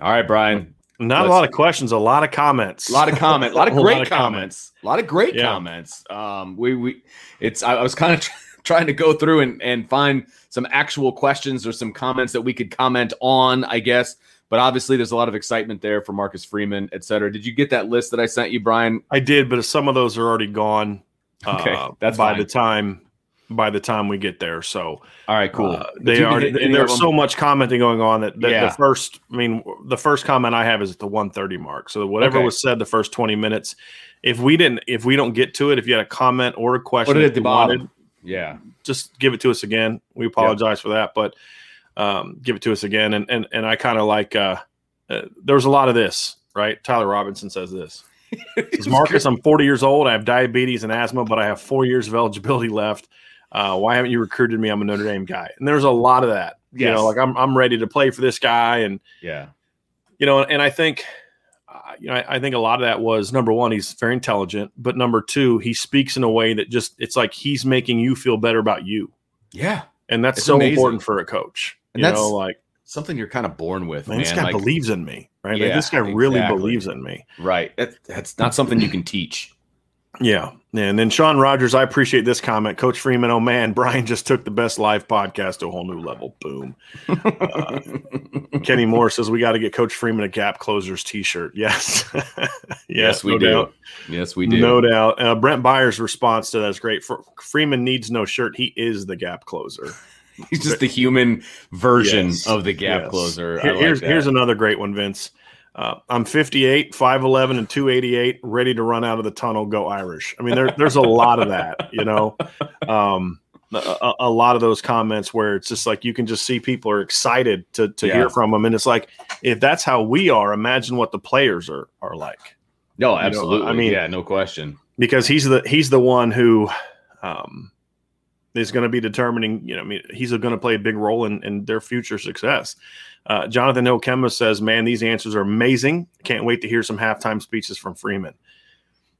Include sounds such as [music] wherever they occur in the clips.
All right, Brian. Not Let's- a lot of questions, a lot of comments. A lot of comment, a lot of [laughs] lot great of comments. a lot of great Yeah. comments. Um, we we it's I, I was kind of [laughs] trying to go through and and find some actual questions or some comments that we could comment on, I guess. But obviously, there's a lot of excitement there for Marcus Freeman, et cetera. Did you get that list that I sent you, Brian? I did, but some of those are already gone. Okay, uh, that's by fine. the time by the time we get there. So All right, cool. uh, they are. There's so much commenting going on that, that Yeah. the first. I mean, the first comment I have is at the 130 mark. So whatever Okay. was said the first 20 minutes. If we didn't, if we don't get to it, if you had a comment or a question, Put it at the bottom. wanted, Yeah, just give it to us again. We apologize for that, but um, give it to us again. And and and I kind of like. Uh, uh, there was a lot of this, right? Tyler Robinson says this. [laughs] Says, Marcus, I'm 40 years old. I have diabetes and asthma, but I have four years of eligibility left. Uh, why haven't you recruited me? I'm a Notre Dame guy, and there's a lot of that. You know, like I'm I'm ready to play for this guy, and yeah, you know, and I think, uh, you know, I, I think a lot of that was number one, he's very intelligent, but number two, he speaks in a way that just it's like he's making you feel better about you, yeah. and that's It's so amazing. important for a coach. And you that's- know, like Something you're kind of born with, man, man. this guy Like, believes in me, right? Like, this guy really believes in me. right. That, that's not something you can teach. Yeah. And then Sean Rogers, I appreciate this comment. Coach Freeman, oh man, Brian just took the best live podcast to a whole new level. Boom. Uh, Kenny Moore says we got to get Coach Freeman a Gap Closers T-shirt. Yes. [laughs] yes, we no do. doubt. Yes, we do. No doubt. Uh, Brent Byers' response to that is great. For, Freeman needs no shirt. He is the Gap Closer. [laughs] He's just the human version Yes, of the gap yes. closer. I Here- like here's that. here's another great one, Vince. Uh, I'm 58, 5'11, and 288, ready to run out of the tunnel, go Irish. I mean, there, there's a lot of that, you know, um, a, a- lot of those comments where it's just like you can just see people are excited to, to Yeah. hear from them. And it's like, if that's how we are, imagine what the players are, are like. no, know, absolutely. I mean- yeah, no question. because he's the he's the one who um, is going to be determining. You know, I mean, he's going to play a big role in, in their future success. Uh, Jonathan Hill says, "Man, these answers are amazing. Can't wait to hear some halftime speeches from Freeman."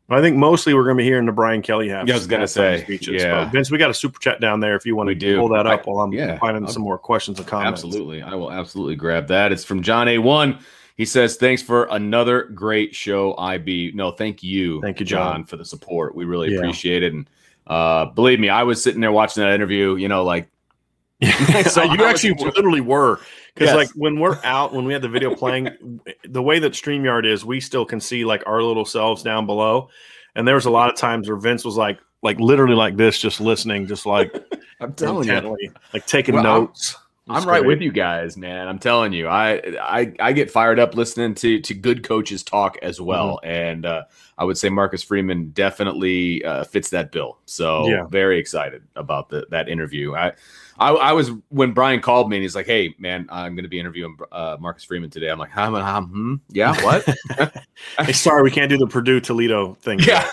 I think mostly we're going to be hearing the Brian Kelly half. Yeah, I was gonna say speeches. yeah. But Vince, we got a super chat down there if you want We to do. pull that I- up while I'm yeah, finding I'll- some more questions and comments. Absolutely. I will absolutely grab that. It's from John A1. He says, Thanks for another great show, IB. No, thank you. Thank you, John. for the support. We really Yeah. appreciate it. And uh, believe me, I was sitting there watching that interview, you know, like, [laughs] so you actually enjoying- literally were because Yes. like when we're out when we had the video playing the way that streamyard is we still can see like our little selves down below. And there was a lot of times where vince was like like literally like this just listening just like [laughs] I'm intently like taking Well, I'm- I'm right with you guys, man. I'm telling you, I I, I get fired up listening to to good coaches talk as well, Mm-hmm. and uh, I would say Marcus Freeman definitely uh, fits that bill. So Yeah. very excited about the, that interview. I, I I was when Brian called me and he's like, "Hey, man, I'm going to be interviewing uh, Marcus Freeman today." I'm like, "Huh? huh, hmm? Yeah, what? [laughs] hey, sorry we can't do the purdue toledo thing [laughs] yeah."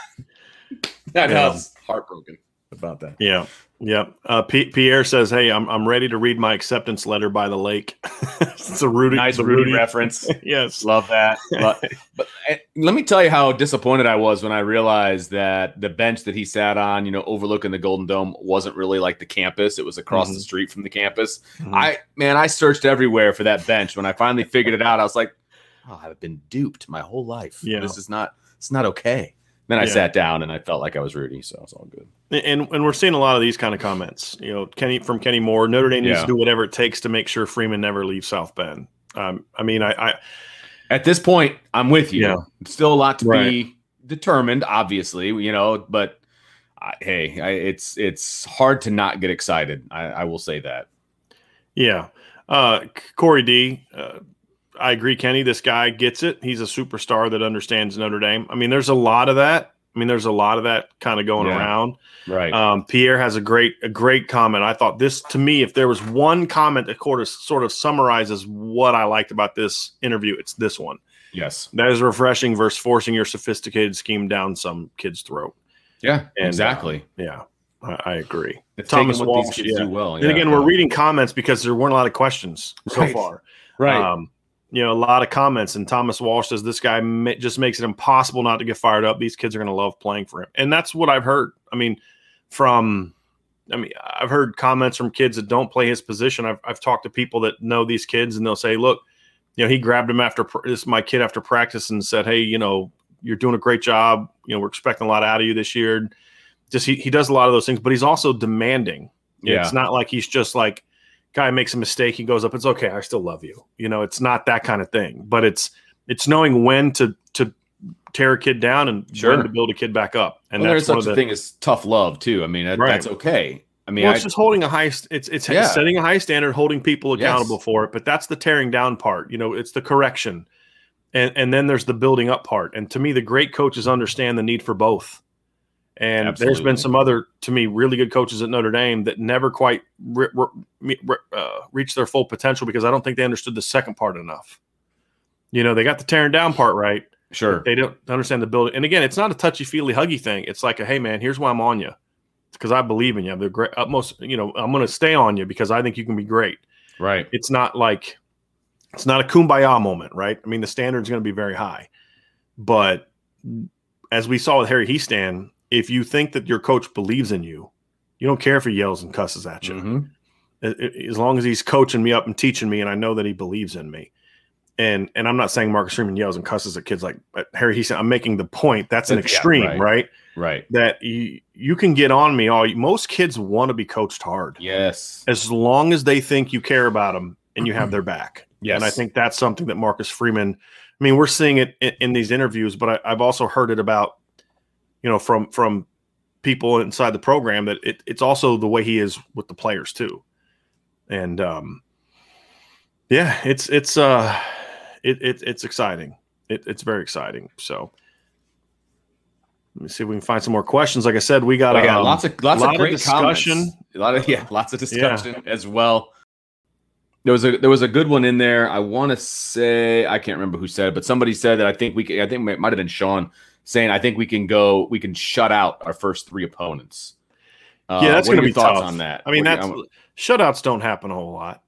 that Yeah. was heartbroken. about that. Yeah. Yeah. Uh, P- Pierre says, "Hey, I'm I'm ready to read my acceptance letter by the lake." [laughs] it's a Rudy, nice a Rudy, Rudy reference. [laughs] yes, love that. but, [laughs] but eh, let me tell you how disappointed I was when I realized that the bench that he sat on, you know, overlooking the Golden Dome, wasn't really like the campus. It was across mm-hmm. the street from the campus. Mm-hmm. I man, I searched everywhere for that bench. When I finally figured it out, I was like, "Oh, I've been duped my whole life. Yeah. This is not. It's not okay." Then I yeah. sat down and I felt like I was Rudy, so it's all good. And and we're seeing a lot of these kind of comments. You know, Kenny from Kenny Moore. Notre Dame needs yeah. to do whatever it takes to make sure Freeman never leaves South Bend. Um, I mean, I, I, at this point, I'm with you. Yeah. Still a lot to right. be determined, obviously. You know, but I, hey, I, it's it's hard to not get excited. I, I will say that. Yeah, uh, Corey D. Uh, I agree, Kenny. This guy gets it. He's a superstar that understands Notre Dame. I mean, there's a lot of that. I mean, there's a lot of that kind of going yeah. around. Right. Um, Pierre has a great a great comment. I thought this to me, if there was one comment that sort of sort of summarizes what I liked about this interview, it's this one. Yes. That is refreshing versus forcing your sophisticated scheme down some kid's throat. Yeah, and, exactly. Uh, yeah. I, I agree. It's Thomas Walsh, yeah. well. Yeah. And again, we're reading comments because there weren't a lot of questions so right. far. Right. Um, you know, a lot of comments. And Thomas Walsh says this guy ma- just makes it impossible not to get fired up. These kids are going to love playing for him, and that's what I've heard. I mean, from I mean, I've heard comments from kids that don't play his position. I've I've talked to people that know these kids, and they'll say, "Look, you know, he grabbed him after this my kid after practice and said, "Hey, you know, you're doing a great job. You know, we're expecting a lot out of you this year." Just he he does a lot of those things, but he's also demanding. Yeah. It's not like he's just like guy makes a mistake, he goes up. It's okay. I still love you. You know, it's not that kind of thing, but it's it's knowing when to to tear a kid down and sure. when to build a kid back up. And well, there's such a thing as tough love too. I mean, that, right. that's okay. I mean, well, it's I, just holding a high. It's it's yeah. setting a high standard, holding people accountable yes. for it. But that's the tearing down part. You know, it's the correction, and and then there's the building up part. And to me, the great coaches understand the need for both. And Absolutely. there's been some other, to me, really good coaches at Notre Dame that never quite re- re- uh, reached their full potential because I don't think they understood the second part enough. You know, they got the tearing down part right. Sure. They don't understand the building. And again, it's not a touchy feely huggy thing. It's like, a, hey, man, here's why I'm on you. because I believe in you. The great utmost, you know, I'm going to stay on you because I think you can be great. Right. It's not like, it's not a kumbaya moment, right? I mean, the standard's going to be very high. But as we saw with Harry Hiestand, if you think that your coach believes in you, you don't care if he yells and cusses at you. Mm-hmm. As long as he's coaching me up and teaching me, and I know that he believes in me. And and I'm not saying Marcus Freeman yells and cusses at kids like Harry. He said I'm making the point. That's an extreme, yeah, right. right. Right. That you you can get on me all. Most kids want to be coached hard. Yes. As long as they think you care about them and you have their back. Yes. And I think that's something that Marcus Freeman. I mean, we're seeing it in, in these interviews, but I, I've also heard it about you know, from from people inside the program that it, it's also the way he is with the players too. And um, yeah, it's it's uh, it, it it's exciting. It, it's very exciting. So let me see if we can find some more questions. Like I said, we got, um, lots of lots of great of discussion. Comments. A lot of yeah, lots of discussion yeah. as well. There was a there was a good one in there. I want to say I can't remember who said it, but somebody said that I think we I think it might have been Sean saying I think we can go, we can shut out our first three opponents. Uh, yeah, that's going to be thoughts tough. on that. I mean, what, that's shutouts don't happen a whole lot.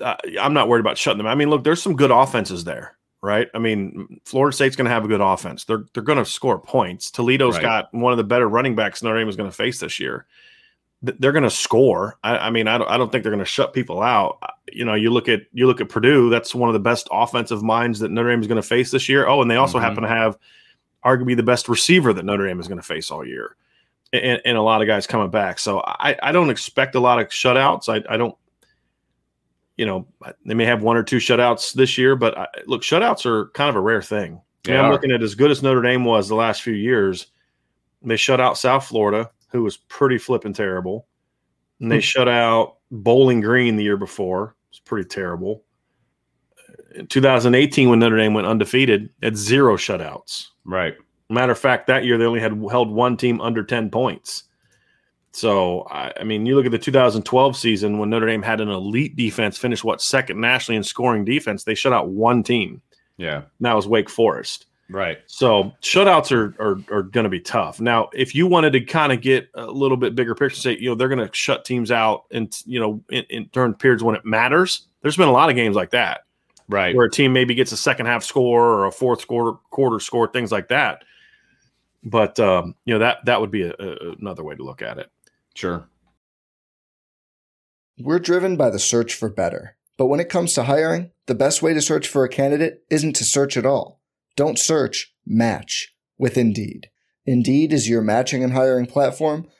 Uh, I'm not worried about shutting them. I mean, look, there's some good offenses there, right? I mean, Florida State's going to have a good offense. They're they're going to score points. Toledo's right. got one of the better running backs Notre Dame is going to face this year. They're going to score. I, I, mean, I don't, I don't think they're going to shut people out. Uh, you know, you look at you look at Purdue. That's one of the best offensive minds that Notre Dame is going to face this year. Oh, and they also mm-hmm. happen to have arguably the best receiver that Notre Dame is going to face all year, and, and, a lot of guys coming back. So I, I don't expect a lot of shutouts. I, I don't, you know, they may have one or two shutouts this year, but I, look, shutouts are kind of a rare thing. And I'm looking at as good as Notre Dame was the last few years. They shut out South Florida, who was pretty flipping terrible. And they hmm. shut out Bowling Green the year before. It's pretty terrible. In 2018, when Notre Dame went undefeated, at zero shutouts. Right. Matter of fact, that year they only had held one team under 10 points. So, I, I, mean, you look at the 2012 season when Notre Dame had an elite defense, finished what second nationally in scoring defense. They shut out one team. Yeah. And that was Wake Forest. Right. So shutouts are are, are going to be tough. Now, if you wanted to kind of get a little bit bigger picture, say you know they're going to shut teams out and you know in, in during periods when it matters. There's been a lot of games like that, Right. where a team maybe gets a second half score or a fourth quarter quarter score, things like that. But um, you know that that would be a, a, another way to look at it. Sure. We're driven by the search for better. But when it comes to hiring, the best way to search for a candidate isn't to search at all. Don't search, match with Indeed. Indeed is your matching and hiring platform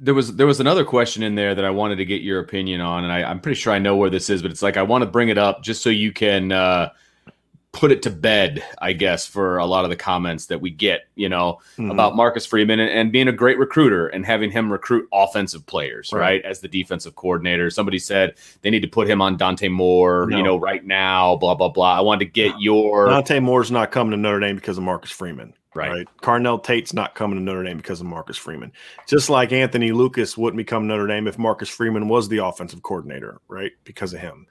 There was there was another question in there that I wanted to get your opinion on, and I, I'm pretty sure I know where this is, but it's like I want to bring it up just so you can uh, put it to bed, I guess, for a lot of the comments that we get, you know, Mhm. about Marcus Freeman and, and being a great recruiter and having him recruit offensive players, Right. right. As the defensive coordinator. Somebody said they need to put him on Dante Moore, No. you know, right now, blah, blah, blah. I wanted to get your Dante Moore's not coming to Notre Dame because of Marcus Freeman. Right. Right. Carnell Tate's not coming to Notre Dame because of Marcus Freeman. Just like Anthony Lucas wouldn't become Notre Dame if Marcus Freeman was the offensive coordinator, right? Because of him.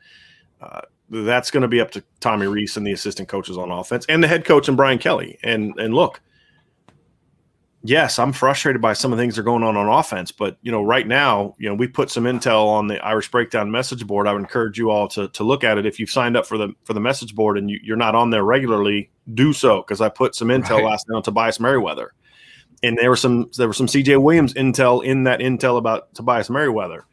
Uh, that's going to be up to Tommy Rees and the assistant coaches on offense and the head coach and Brian Kelly. And and look, yes, I'm frustrated by some of the things that are going on on offense, but you know, right now, you know, we put some intel on the Irish Breakdown message board. I would encourage you all to to look at it. If you've signed up for the for the message board and you, you're not on there regularly, do so because I put some intel Right. last night on Tobias Merriweather, and there were some there were some CJ Williams intel in that intel about Tobias Merriweather.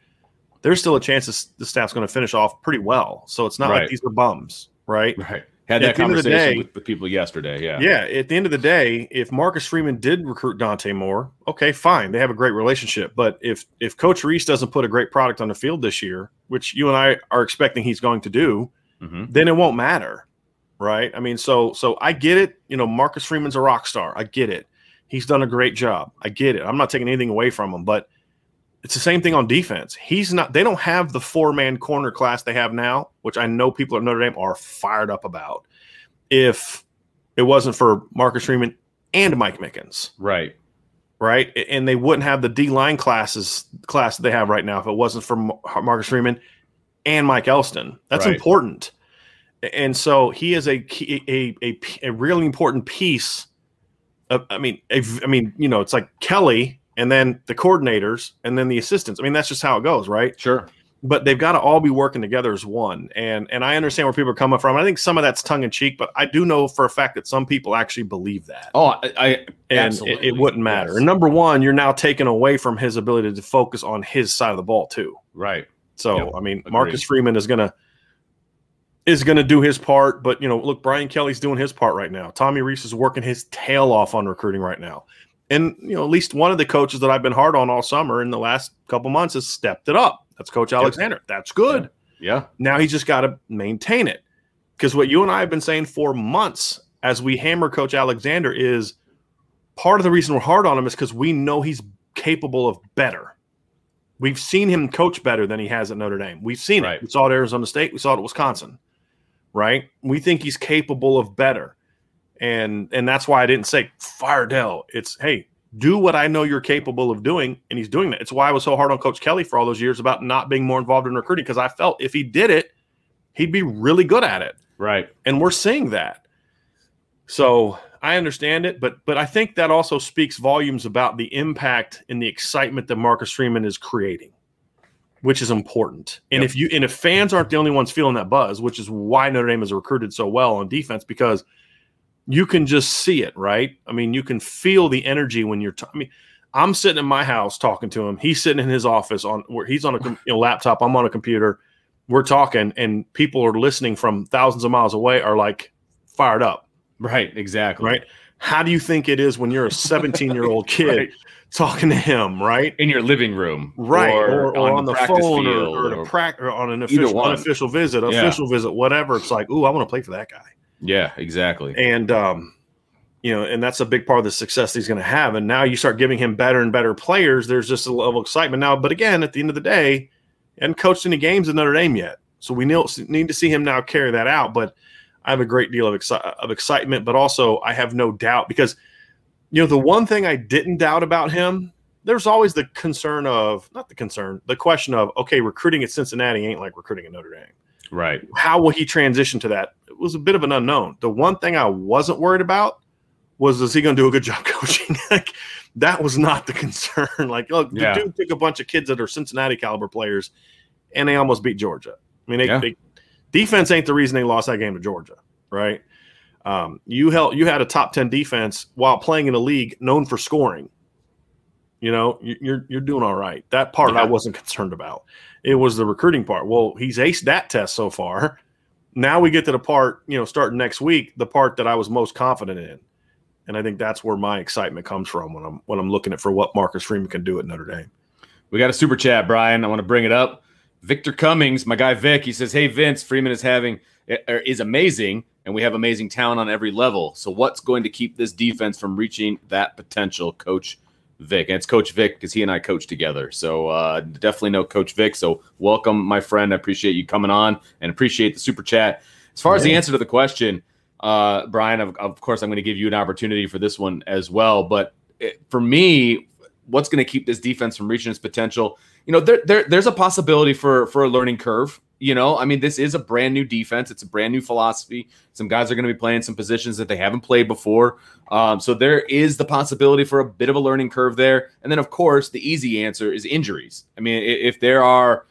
There's still a chance this, the staff's going to finish off pretty well, so it's not Right. like these are bums, right? right. Had At that the the conversation day- with, with people yesterday. Yeah. Yeah, at the end of the day, if Marcus Freeman did recruit Dante Moore, okay, fine. They have a great relationship. But if if Coach Rees doesn't put a great product on the field this year, which you and I are expecting he's going to do, Mhm. then it won't matter. Right? I mean, so so I get it. You know, Marcus Freeman's a rock star. I get it. He's done a great job. I get it. I'm not taking anything away from him, but it's the same thing on defense. He's not they don't have the four-man corner class they have now, which I know people at Notre Dame are fired up about if it wasn't for Marcus Freeman and Mike Mickens, Right. right? And they wouldn't have the D line classes class that they have right now if it wasn't for Marcus Freeman and Mike Elston. That's Right. important. And so he is a key, a, a a really important piece. Of, I mean, a, I mean, you know, it's like Kelly and then the coordinators and then the assistants. I mean, that's just how it goes, right? Sure. but they've got to all be working together as one. And and I understand where people are coming from. I think some of that's tongue in cheek, but I do know for a fact that some people actually believe that. Oh, I, I and it, absolutely. it wouldn't matter. Yes. And number one, you're now taken away from his ability to focus on his side of the ball too. right. So Yep, I mean, agreed. Marcus Freeman is gonna is gonna do his part, but you know, look, Brian Kelly's doing his part right now. Tommy Rees is working his tail off on recruiting right now. And you know, at least one of the coaches that I've been hard on all summer in the last couple months has stepped it up. That's Coach Alexander. That's good. Yeah. Now he's just got to maintain it. Because what you and I have been saying for months as we hammer Coach Alexander is part of the reason we're hard on him is because we know he's capable of better. We've seen him coach better than he has at Notre Dame. We've seen Right. it. We saw it at Arizona State. We saw it at Wisconsin. Right? We think he's capable of better. And and that's why I didn't say fire Del. It's hey, do what I know you're capable of doing, and he's doing that. It's why I was so hard on Coach Kelly for all those years about not being more involved in recruiting because I felt if he did it, he'd be really good at it, Right. and we're seeing that. So I understand it, but but I think that also speaks volumes about the impact and the excitement that Marcus Freeman is creating, which is important. And Yep. if you and if fans aren't the only ones feeling that buzz, which is why Notre Dame has recruited so well on defense, because you can just see it, right? I mean, you can feel the energy when you're. T- I mean, I'm sitting in my house talking to him. He's sitting in his office on where he's on a [sighs] you know, laptop. I'm on a computer, we're talking, and people are listening from thousands of miles away are like fired up. Right, exactly. Right. How do you think it is when you're a 17 year old [laughs] kid right. Talking to him, right? In your living room. Right. Or, or, or on, on, the, the phone or, or, or, pra- or, on an official, unofficial visit, yeah. official visit, whatever. It's like, ooh, I want to play for that guy. Yeah, exactly. And, um, you know, and that's a big part of the success he's going to have. And now you start giving him better and better players. There's just a level of excitement now. But again, at the end of the day, and coached any games in Notre Dame yet. So we need to see him now carry that out. But I have a great deal of, exci- of excitement, but also I have no doubt because, you know, the one thing I didn't doubt about him, there's always the concern of, not the concern, the question of, okay, recruiting at Cincinnati ain't like recruiting at Notre Dame. Right. How will he transition to that? It was a bit of an unknown. The one thing I wasn't worried about was, is he going to do a good [laughs] job coaching? like, that was not the [laughs] concern. like, look, yeah. the dude took a bunch of kids that are Cincinnati caliber players and they almost beat Georgia. I mean, they, yeah. they defense ain't the reason they lost that game to Georgia, right? Um, you held you had a top ten defense while playing in a league known for scoring. You know, you're you're doing all right. That part yeah. I wasn't concerned about. It was the recruiting part. Well, he's aced that test so far. Now we get to the part, you know, starting next week, the part that I was most confident in. And I think that's where my excitement comes from when I'm when I'm looking at for what Marcus Freeman can do at Notre Dame. We got a super chat, Brian. I want to bring it up. Victor Cummings, my guy Vic, he says, "Hey Vince, Freeman is having er, is amazing, and we have amazing talent on every level. So what's going to keep this defense from reaching that potential, Coach Vic?" And it's Coach Vic because he and I coach together. So uh, definitely know Coach Vic. So welcome, my friend. I appreciate you coming on and appreciate the super chat. As far yeah. as the answer to the question, uh, Brian, of, of course, I'm going to give you an opportunity for this one as well. But it, for me, what's going to keep this defense from reaching its potential? you know, there, there there's a possibility for for a learning curve. You know, I mean, this is a brand new defense. It's a brand new philosophy. Some guys are going to be playing some positions that they haven't played before. Um, so there is the possibility for a bit of a learning curve there. And then, of course, the easy answer is injuries. I mean, if there are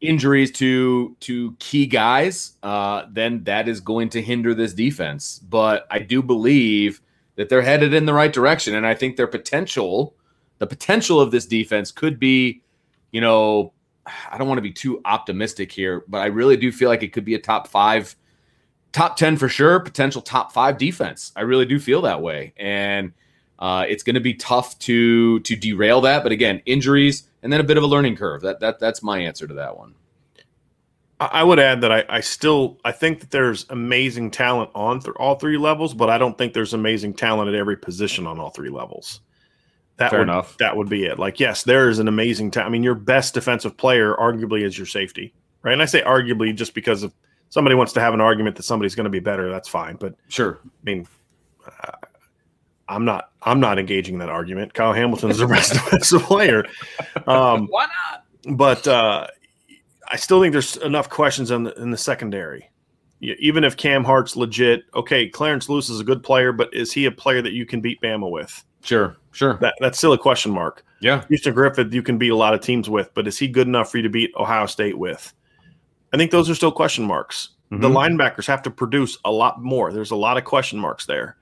injuries to to key guys, uh, then that is going to hinder this defense. But I do believe that they're headed in the right direction, and I think their potential, the potential of this defense, could be you know, [sighs] I don't want to be too optimistic here, but I really do feel like it could be a top five, top 10 for sure, potential top five defense. I really do feel that way. And uh, it's going to be tough to to derail that. But again, injuries and then a bit of a learning curve. That that that's my answer to that one. I would add that I, I still I think that there's amazing talent on th- all three levels, but I don't think there's amazing talent at every position on all three levels. That Fair would, enough. That would be it. Like, yes, there is an amazing time. I mean, your best defensive player arguably is your safety, right? And I say arguably just because if somebody wants to have an argument that somebody's going to be better, that's fine. But sure, I mean, uh, I'm not. I'm not engaging in that argument. Kyle Hamilton is the best [laughs] defensive player. Um, Why not? But uh, I still think there's enough questions in the, in the secondary. Even if Cam Hart's legit, okay, Clarence Lewis is a good player, but is he a player that you can beat Bama with? Sure, sure. That, that's still a question mark. Yeah. Houston Griffith, you can beat a lot of teams with, but is he good enough for you to beat Ohio State with? I think those are still question marks. Mm-hmm. The linebackers have to produce a lot more. There's a lot of question marks there.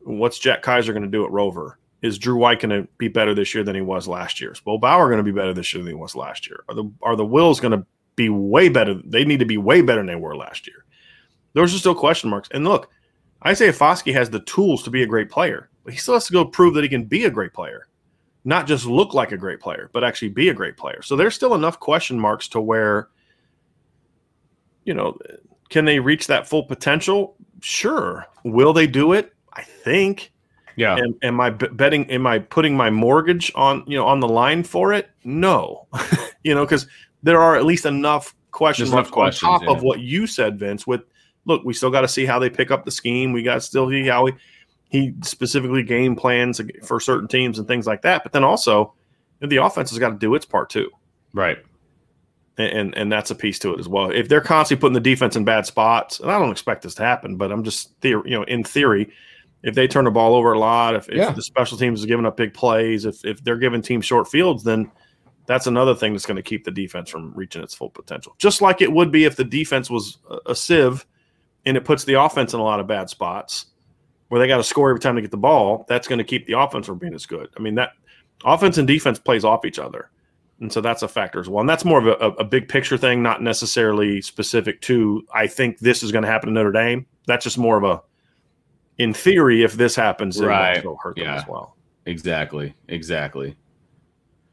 What's Jack Kaiser going to do at Rover? Is Drew White going to be better this year than he was last year? Is Bo Bauer going to be better this year than he was last year? Are the are the Wills going to be way better? They need to be way better than they were last year. Those are still question marks. And look, Isaiah Foskey has the tools to be a great player but he still has to go prove that he can be a great player, not just look like a great player, but actually be a great player. So there's still enough question marks to where, you know, can they reach that full potential? Sure. Will they do it? I think. Yeah. And am I betting? Am I putting my mortgage on you know on the line for it? No. [laughs] you know, because there are at least enough questions enough questions on top yeah. of what you said, Vince. With look, we still got to see how they pick up the scheme. We got to still see how we he specifically game plans for certain teams and things like that. But then also, the offense has got to do its part too. Right. And, and, and that's a piece to it as well. If they're constantly putting the defense in bad spots, and I don't expect this to happen, but I'm just theory, you know, in theory, if they turn the ball over a lot, if, if yeah. the special teams is giving up big plays, if if they're giving teams short fields, then that's another thing that's going to keep the defense from reaching its full potential. Just like it would be if the defense was a, a sieve and it puts the offense in a lot of bad spots where they got to score every time they get the ball, that's going to keep the offense from being as good. I mean, that offense and defense plays off each other. And so that's a factor as well. And that's more of a, a, big picture thing, not necessarily specific to, I think this is going to happen to Notre Dame. That's just more of a, in theory, if this happens, Right. will hurt them Yeah. as well. Exactly. Exactly.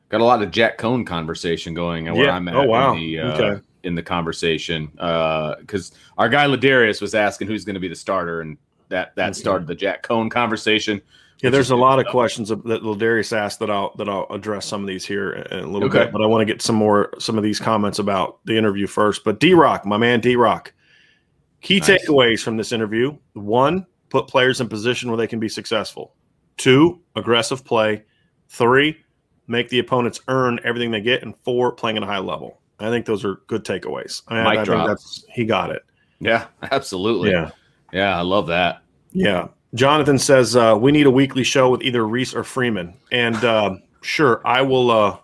Got a lot of Jack Coan conversation going and where Yeah. I'm at Oh, wow. in the uh, Okay. in the conversation. because our guy Ladarius was asking who's going to be the starter, and that that Mhm. started the Jack Coan conversation. Yeah, there's a lot of questions that Ladarius asked that I'll that I'll address some of these here in a little Okay. bit, but I want to get some more some of these comments about the interview first. But D Rock, my man D Rock, key Nice. takeaways from this interview: one, put players in position where they can be successful; two, aggressive play; three, make the opponents earn everything they get; and four, playing at a high level. I think those are good takeaways. I, Mic I think that's he got it. Yeah, absolutely. Yeah. Yeah, I love that. Yeah. Jonathan says uh, we need a weekly show with either Rees or Freeman, and uh, sure, I will. Uh,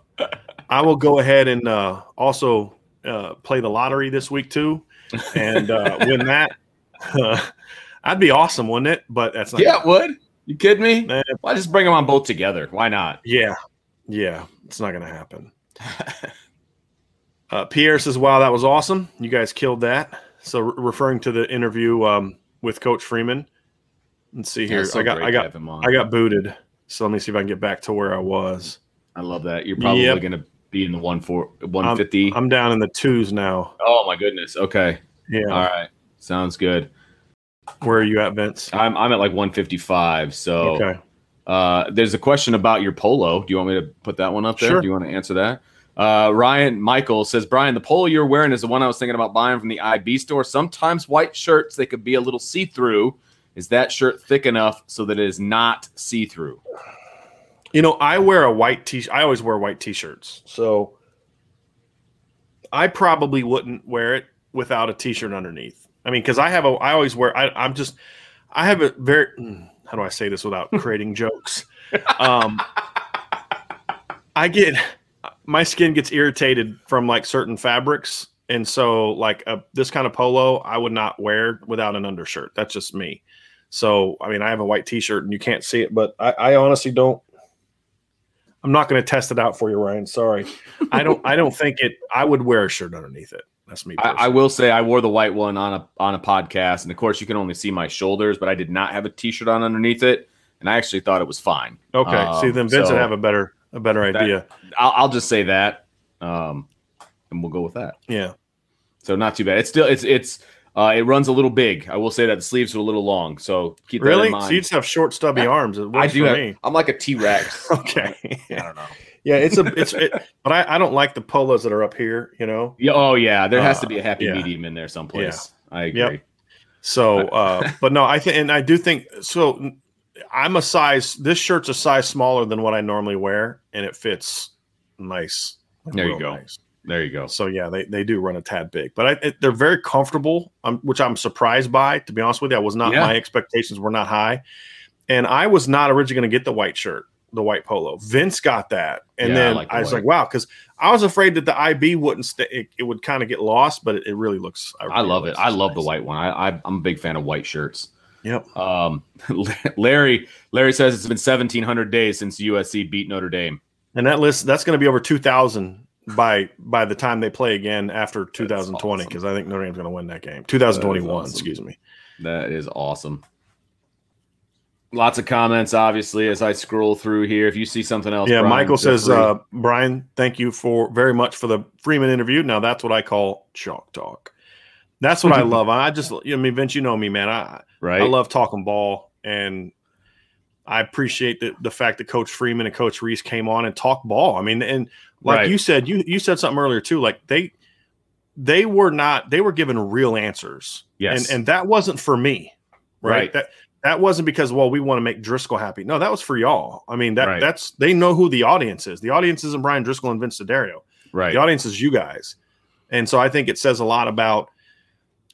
I will go ahead and uh, also uh, play the lottery this week too, and uh, win that. [laughs] I'd be awesome, wouldn't it? But that's not. Yeah, it would. You kidding me? Eh, Why just bring them on both together? Why not? yeah, yeah. It's not going to happen. [laughs] Uh, Pierre says, "Wow, that was awesome. You guys killed that." So, re- referring to the interview um, with Coach Freeman. Let's see here. so I got, I got, him on. I got booted. So let me see if I can get back to where I was. I love that. You're probably Yep. going to be in the one four one fifty. I'm down in the twos now. Oh my goodness. Okay. Yeah. All right. Sounds good. Where are you at, Vince? I'm I'm at like 155. So Okay. uh, there's a question about your polo. Do you want me to put that one up there? Sure. Do you want to answer that? Uh, Ryan Michael says, Brian, the polo you're wearing is the one I was thinking about buying from the IB store. Sometimes white shirts they could be a little see through. Is that shirt thick enough so that it is not see through? You know, I wear a white t. I always wear white t-shirts, so I probably wouldn't wear it without a t-shirt underneath. I mean, because I have a. I always wear. I, I'm just. I have a very. mm, How do I say this without creating jokes? [laughs] Um, I get my skin gets irritated from like certain fabrics, and so like a, this kind of polo, I would not wear without an undershirt. That's just me. So I mean, I have a white T-shirt, and you can't see it, but I, I honestly don't. I'm not going to test it out for you, Ryan. Sorry, I don't. I don't think it. I would wear a shirt underneath it. That's me. I, I will say I wore the white one on a on a podcast, and of course you can only see my shoulders, but I did not have a t-shirt on underneath it, and I actually thought it was fine. okay. see, Um, then Vince so have a better a better That- idea. I'll, I'll just say that, um, and we'll go with that. yeah. So not too bad. It's still it's it's uh, it runs a little big. I will say that the sleeves are a little long, so keep that Really? in So you just have short, stubby arms. It I do. Have, me. I'm like a T Rex. [laughs] Okay. I don't know. Yeah, it's a it's it, but I, I don't like the polos that are up here, you know. Yeah, oh yeah, there has to Uh, be a happy yeah. medium in there someplace. I agree. Yep. So, uh, but no, I think, and I do think so. I'm a size. This shirt's a size smaller than what I normally wear, and it fits nice. like, There you go. nice. There you go. So yeah, they, they do run a tad big, but I, it, they're very comfortable, um, which I'm surprised by. To be honest with you, I was not. Yeah. My expectations were not high, and I was not originally going to get the white shirt, the white polo. Vince got that, and Yeah, I then like the I, was like, wow, because I was afraid that the IB wouldn't stay. It, it would kind of get lost, but it, it really looks. I really love it. I love the white one. I, I I'm a big fan of white shirts. Yep. Um, [laughs] Larry Larry says it's been 1700 days since USC beat Notre Dame. And that list that's going to be over 2000 by by the time they play again after 2020 awesome. because I think Notre Dame's going to win that game. 2021, awesome. excuse me. That is awesome. Lots of comments, obviously, as I scroll through here. If you see something else, yeah, Brian, Michael says, uh, Brian, thank you for very much for the Freeman interview. Now that's what I call chalk talk. That's what I [laughs] love. I just, I mean, Vince, you know me, man. I right? I love talking ball, and I appreciate the, the fact that Coach Freeman and Coach Rees came on and talked ball. I mean, and like Right. you said, you you said something earlier too. Like they they were not they were given real answers, Yes. and and that wasn't for me, right? Right. That that wasn't because well we want to make Driskell happy. No, that was for y'all. I mean that Right. that's they know who the audience is. The audience isn't Bryan Driskell and Vince D'Addario. right. The audience is you guys, and so I think it says a lot about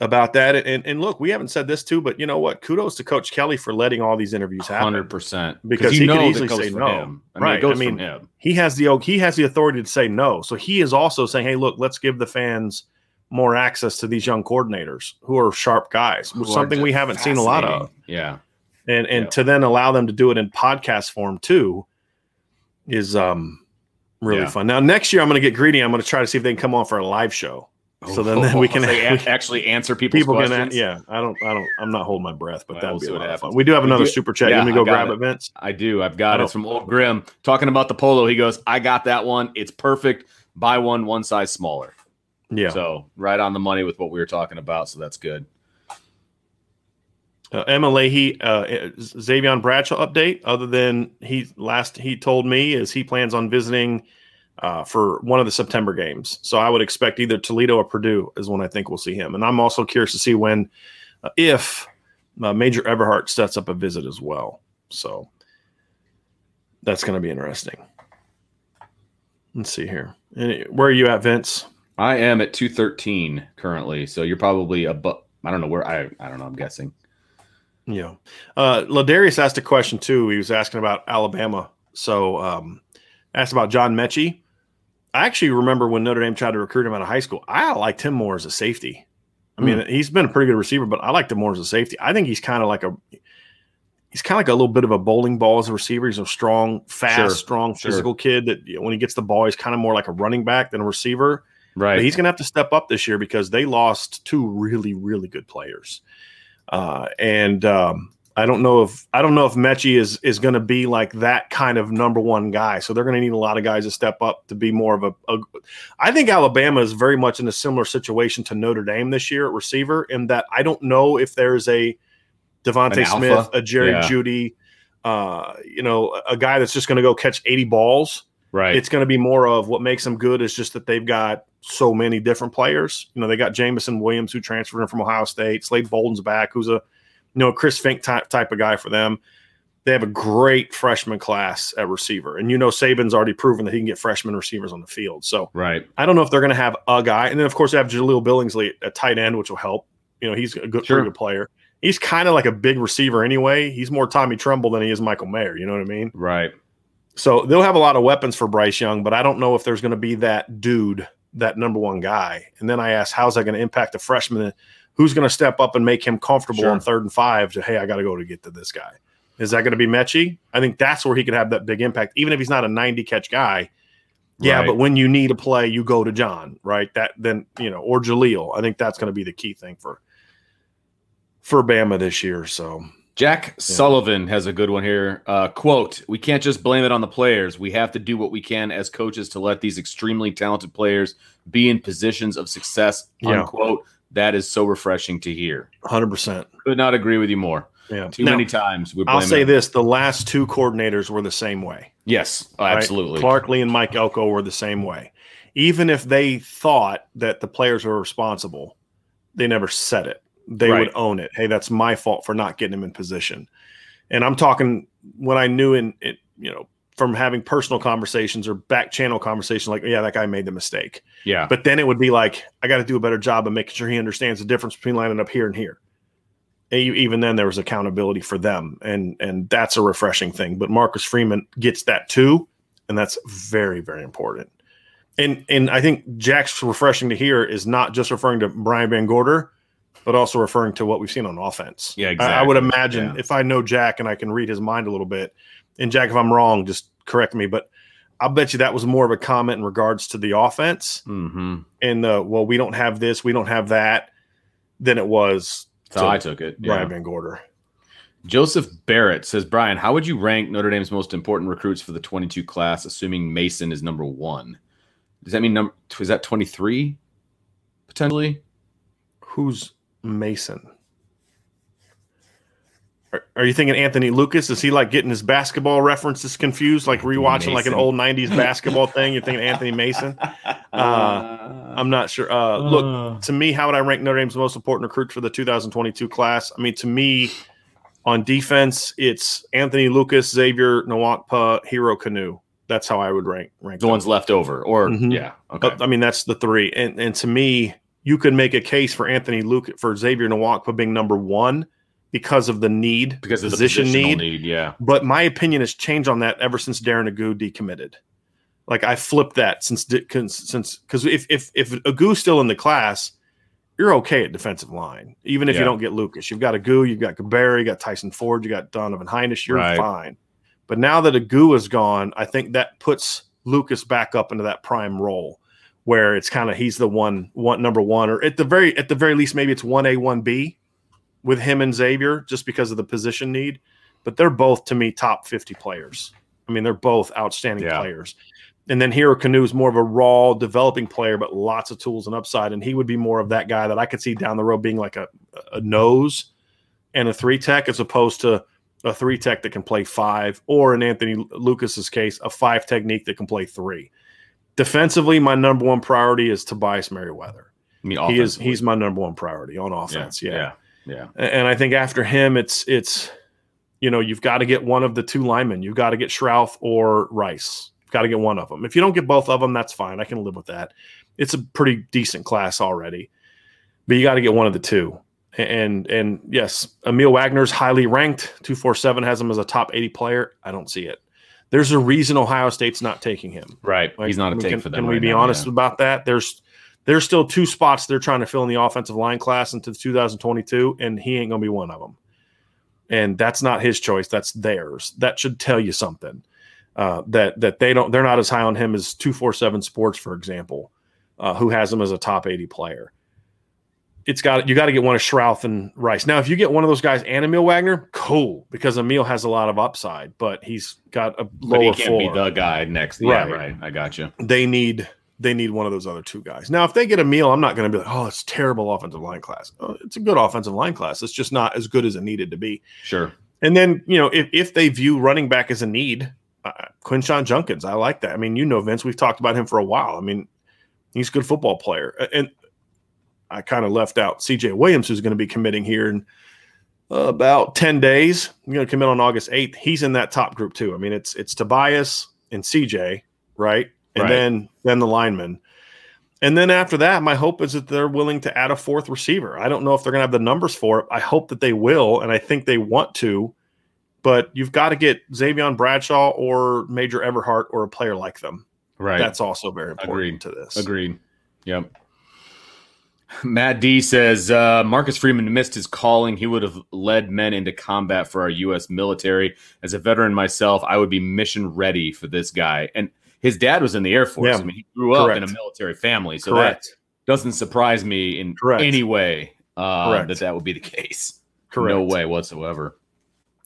about that. And, and look, we haven't said this too, but you know what? Kudos to Coach Kelly for letting all these interviews happen. Hundred percent. Because he could easily say no. him. I mean, Right. I mean. He has the he has the authority to say no. So he is also saying, "Hey, look, let's give the fans more access to these young coordinators who are sharp guys." Who something we haven't seen a lot of. Yeah. and and Yeah. to then allow them to do it in podcast form too is um really Yeah. fun. Now next year I'm going to get greedy. I'm going to try to see if they can come on for a live show. So then- then we can- They [laughs] a- actually answer people's People can, questions. yeah. I don't, I don't, I'm not holding my breath, but Well, that'd be a what lot of fun. We do have another do- super chat. Yeah, Let me go grab it. it, Vince. I do. I've got it. It's from Old Grim talking about the polo. He goes, "I got that one. It's perfect. Buy one, one size smaller." Yeah. So right on the money with what we were talking about. So that's good. Uh, Emma Leahy, uh, Xavier Bradshaw update. Other than he last he told me is he plans on visiting uh, for one of the September games. So I would expect either Toledo or Purdue is when I think we'll see him. And I'm also curious to see when, uh, if uh, Major Everhart sets up a visit as well. So that's going to be interesting. Let's see here. Where are you at, Vince? I am at two thirteen currently. So you're probably above. I don't know where. I I don't know. I'm guessing. Yeah. Uh, Ladarius asked a question too. He was asking about Alabama. So um, asked about John Metchie. I actually remember when Notre Dame tried to recruit him out of high school. I liked him more as a safety. I mean, he's been a pretty good receiver, but I liked him more as a safety. I think he's kind of like a he's kind of like a little bit of a bowling ball as a receiver. He's a strong, fast, Sure, strong, sure. physical kid that you know, when he gets the ball, he's kind of more like a running back than a receiver. Right. But he's going to have to step up this year because they lost two really, really good players. Uh, and um, I don't know if I don't know if Metchie is is going to be like that kind of number one guy. So they're going to need a lot of guys to step up to be more of a, a. I think Alabama is very much in a similar situation to Notre Dame this year at receiver, in that I don't know if there's a alpha? Smith, a Jerry Yeah. Jeudy, uh, you know, a guy that's just going to go catch eighty balls right. it's going to be more of what makes them good is just that they've got so many different players. You know, they got Jameson Williams who transferred in from Ohio State. Slade Bolden's back, who's a you know Chris Finke type type of guy for them. They have a great freshman class at receiver, and you know Saban's already proven that he can get freshman receivers on the field. So right. I don't know if they're going to have a guy, and then of course they have Jahleel Billingsley at tight end, which will help. You know, he's a good, Sure. good player. He's kind of like a big receiver anyway. He's more Tommy Tremble than he is Michael Mayer. You know what I mean? Right. So they'll have a lot of weapons for Bryce Young, but I don't know if there's going to be that dude, that number one guy. And then I asked, how's that going to impact the freshman? Who's going to step up and make him comfortable Sure. on third and five to, hey, I got to go to get to this guy? Is that going to be Metchie? I think that's where he could have that big impact, even if he's not a 90 catch guy. Yeah, Right. but when you need a play, you go to John, right? That then, you know, or Jahleel. I think that's going to be the key thing for for Bama this year. So Jack Sullivan has a good one here. Uh, quote, we can't just blame it on the players. We have to do what we can as coaches to let these extremely talented players be in positions of success. Yeah. That is so refreshing to hear. 100%. Could not agree with you more. Yeah. Too Now, many times we I'll say it. this the last two coordinators were the same way. Yes, right? absolutely. Clark Lea and Mike Elko were the same way. Even if they thought that the players were responsible, they never said it. They Right. would own it. Hey, that's my fault for not getting him in position. And I'm talking when I knew in it, you know, from having personal conversations or back channel conversations, like, yeah, that guy made the mistake. yeah. But then it would be like, I got to do a better job of making sure he understands the difference between lining up here and here. And e- even then, there was accountability for them, and and that's a refreshing thing. But Marcus Freeman gets that too, and that's very very important. And and I think Jack's refreshing to hear is not just referring to Brian VanGorder, but also referring to what we've seen on offense. Yeah, I, I would imagine Yeah. if I know Jack and I can read his mind a little bit, and Jack, if I'm wrong, just correct me. But I'll bet you that was more of a comment in regards to the offense mm-hmm. and the well, we don't have this, we don't have that, than it was That's how I took it. Yeah. Brian VanGorder. Joseph Barrett says, Brian, how would you rank Notre Dame's most important recruits for the 22 class, assuming Mason is number one? Does that mean number is that 23 potentially? Who's Mason? Are, are you thinking Anthony Lucas? Is he like getting his basketball references confused, like rewatching like an old '90s basketball thing? You're thinking Anthony Mason? [laughs] Uh, I'm not sure. Uh, look, to me, how would I rank Notre Dame's most important recruit for the 2022 class? I mean, to me, on defense, it's Anthony Lucas, Xavier Nwankpa, Hero Kanu. That's how I would rank rank the them. ones left over, or Mhm. yeah, okay, Uh, I mean, that's the three. And and to me, you could make a case for Anthony Luke for Xavier Nwankpa being number one because of the need, because of position the need. need. Yeah, But my opinion has changed on that ever since Darren Agu decommitted. Like I flipped that since since because if if if Agu's still in the class, you're okay at defensive line, even if Yeah. you don't get Lucas. You've got Agu, you've got Cabarry, you got Tyson Ford, you got Donovan Hinish. You're Right. fine. But now that Agu is gone, I think that puts Lucas back up into that prime role where it's kind of he's the one one number one or at the very at the very least maybe it's one A one B with him and Xavier just because of the position need. But they're both to me top fifty players. I mean, they're both outstanding yeah. players. And then Hero Kanu is more of a raw developing player, but lots of tools and upside. And he would be more of that guy that I could see down the road being like a, a nose and a three tech as opposed to a three tech that can play five, or in Anthony Lucas's case, a five technique that can play three. Defensively, my number one priority is Tobias Merriweather. he is he's my number one priority on offense. Yeah, yeah, yeah. And I think after him, it's it's you know you've got to get one of the two linemen. You've got to get Schrauth or Rice. You've got to get one of them. If you don't get both of them, that's fine. I can live with that. It's a pretty decent class already, but you got to get one of the two. And and yes, Aamil Wagner's highly ranked. Two four seven has him as a top eighty player. I don't see it there's a reason Ohio State's not taking him. Right. Like, He's not a take can, for them. Can right we be now, honest yeah. about that? There's there's still two spots they're trying to fill in the offensive line class into 2022, and he ain't gonna be one of them. And that's not his choice. That's theirs. That should tell you something. Uh, that that they don't they're not as high on him as 247 Sports, for example, uh, who has him as a top 80 player it's got you got to get one of Schrauth and Rice. Now, if you get one of those guys and Aamil Wagner, cool, because Aamil has a lot of upside, but he's got a lower but he can't floor. be the guy next. Yeah, right. right. I got you. They need they need one of those other two guys. Now, if they get Aamil, I'm not going to be like, oh, it's terrible offensive line class. Oh, it's a good offensive line class. It's just not as good as it needed to be. Sure. And then you know, if if they view running back as a need, uh, Quinshon Judkins, I like that. I mean, you know, Vince, we've talked about him for a while. I mean, he's a good football player, and I kind of left out CJ Williams, who's going to be committing here in about 10 days. I'm going to commit on August 8th. He's in that top group too. I mean, it's it's Tobias and CJ, right? And Right. then then the lineman. And then after that, my hope is that they're willing to add a fourth receiver. I don't know if they're going to have the numbers for it. I hope that they will, and I think they want to. But you've got to get Xavier Bradshaw or Major Everhart or a player like them. Right. That's also very important Agreed. to this. Agreed. Yep. Matt D says uh, Marcus Freeman missed his calling. He would have led men into combat for our U.S. military. As a veteran myself, I would be mission ready for this guy. And his dad was in the Air Force. Yeah. I mean, he grew up in a military family, so Correct. that doesn't surprise me in Correct. any way uh, that that would be the case. Correct. No way whatsoever.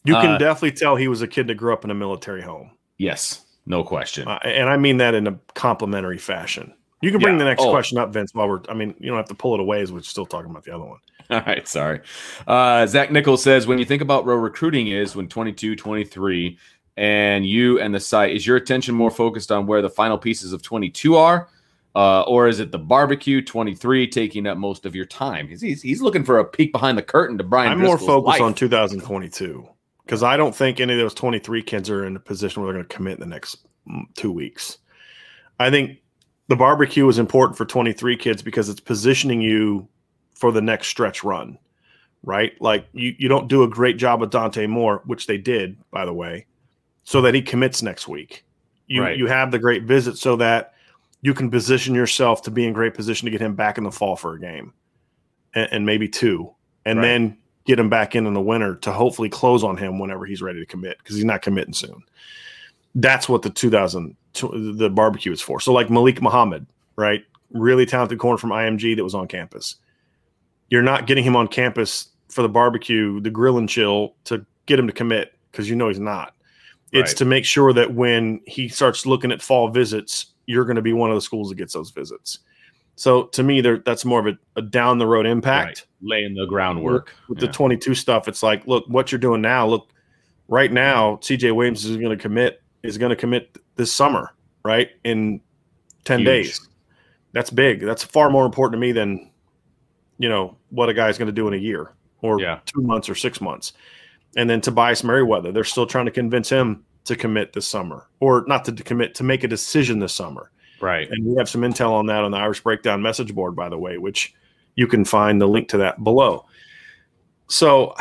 You can Uh, definitely tell he was a kid that grew up in a military home. Yes, no question. Uh, and I mean that in a complimentary fashion. You can bring Yeah. the next Oh. question up, Vince, while we're, I mean, you don't have to pull it away as we're still talking about the other one. [laughs] All right, sorry. Uh, Zach Nichols says when you think about where recruiting is when 22, 23, and you and the site, is your attention more focused on where the final pieces of 22 are? Uh, or is it the barbecue 23 taking up most of your time? He's, he's, he's looking for a peek behind the curtain to Brian. I'm more focused life. on 2022 because I don't think any of those 23 kids are in a position where they're going to commit in the next mm, two weeks. I think the barbecue is important for 23 kids because it's positioning you for the next stretch run, right? Like you, you don't do a great job with Dante Moore, which they did, by the way, so that he commits next week. You Right. you have the great visit so that you can position yourself to be in great position to get him back in the fall for a game, and, and maybe two, and Right. then get him back in in the winter to hopefully close on him whenever he's ready to commit because he's not committing soon. That's what the 2000 the barbecue is for. So like Malik Muhammad, right? Really talented corner from IMG that was on campus. You're not getting him on campus for the barbecue, the grill and chill to get him to commit because you know he's not. It's Right. to make sure that when he starts looking at fall visits, you're going to be one of the schools that gets those visits. So to me, there that's more of a, a down the road impact Right. laying the groundwork. with Yeah. the 22 stuff it's like look what you're doing now look right now cj williams is going to commit is going to commit this summer right in 10 Huge. days that's big that's far more important to me than you know what a guy's going to do in a year or Yeah. two months or six months and then tobias merriweather they're still trying to convince him to commit this summer or not to commit to make a decision this summer right. and we have some intel on that on the Irish Breakdown message board, by the way, which you can find the link to that below. So,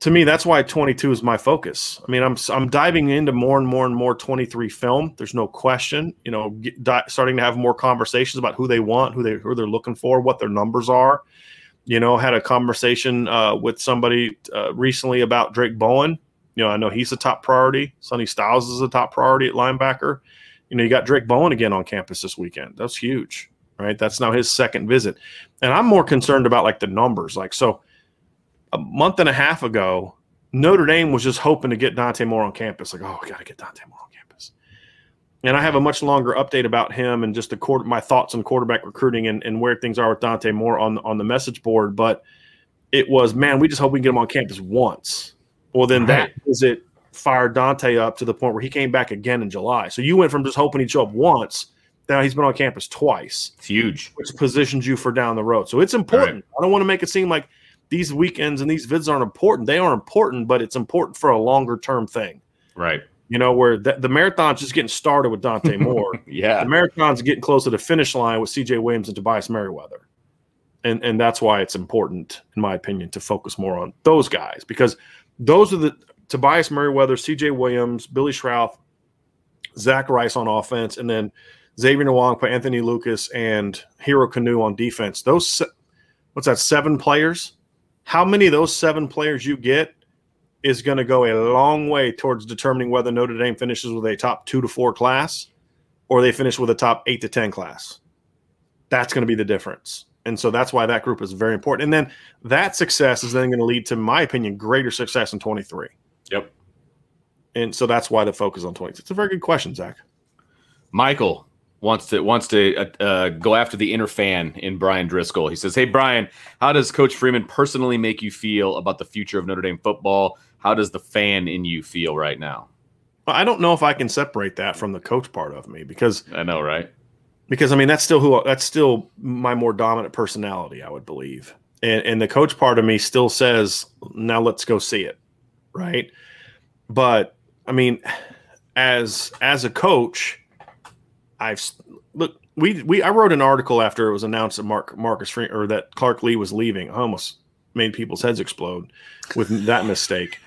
to me, that's why 22 is my focus. I mean, I'm I'm diving into more and more and more 23 film. There's no question. You know, get, di- starting to have more conversations about who they want, who they who they're looking for, what their numbers are. You know, had a conversation uh, with somebody uh, recently about Drayk Bowen. You know, I know he's a top priority. Sonny Styles is a top priority at linebacker You know, you got Drayk Bowen again on campus this weekend. That's huge, right? That's now his second visit. And I'm more concerned about like the numbers. Like, so a month and a half ago, Notre Dame was just hoping to get Dante Moore on campus. Like, oh, we got to get Dante Moore. And I have a much longer update about him and just the quarter, my thoughts on quarterback recruiting and, and where things are with Dante Moore on on the message board. But it was, man, we just hope we can get him on campus once. Well, then right. that visit fired Dante up to the point where he came back again in July. So you went from just hoping he'd show up once. Now he's been on campus twice. It's huge, which positions you for down the road. So it's important. Right. I don't want to make it seem like these weekends and these vids aren't important. They are important, but it's important for a longer term thing. Right. You know, where the, the marathon's just getting started with Dante [laughs] Moore. yeah. The marathon's getting close to the finish line with CJ Williams and Tobias Merriweather. And and that's why it's important, in my opinion, to focus more on those guys because those are the Tobias Merriweather, CJ Williams, Billy Schrauth, Zach Rice on offense, and then Xavier Nwankpa, Anthony Lucas, and Hero Kanu on defense. Those what's that, seven players? How many of those seven players you get is going to go a long way towards determining whether Notre Dame finishes with a top two to four class or they finish with a top eight to 10 class. That's going to be the difference. And so that's why that group is very important. And then that success is then going to lead to, in my opinion, greater success in 23. Yep. And so that's why the focus on 23. It's a very good question, Zach. Michael, wants to wants to uh, uh, go after the inner fan in Bryan Driskell. He says, "Hey Brian, how does Coach Freeman personally make you feel about the future of Notre Dame football? How does the fan in you feel right now?" I don't know if I can separate that from the coach part of me because I know, right? Because I mean, that's still who that's still my more dominant personality, I would believe, and and the coach part of me still says, "Now let's go see it," right? But I mean, as as a coach I've look we we I wrote an article after it was announced that Mark Marcus Free, or that Clark Lea was leaving. I almost made people's heads explode with that mistake.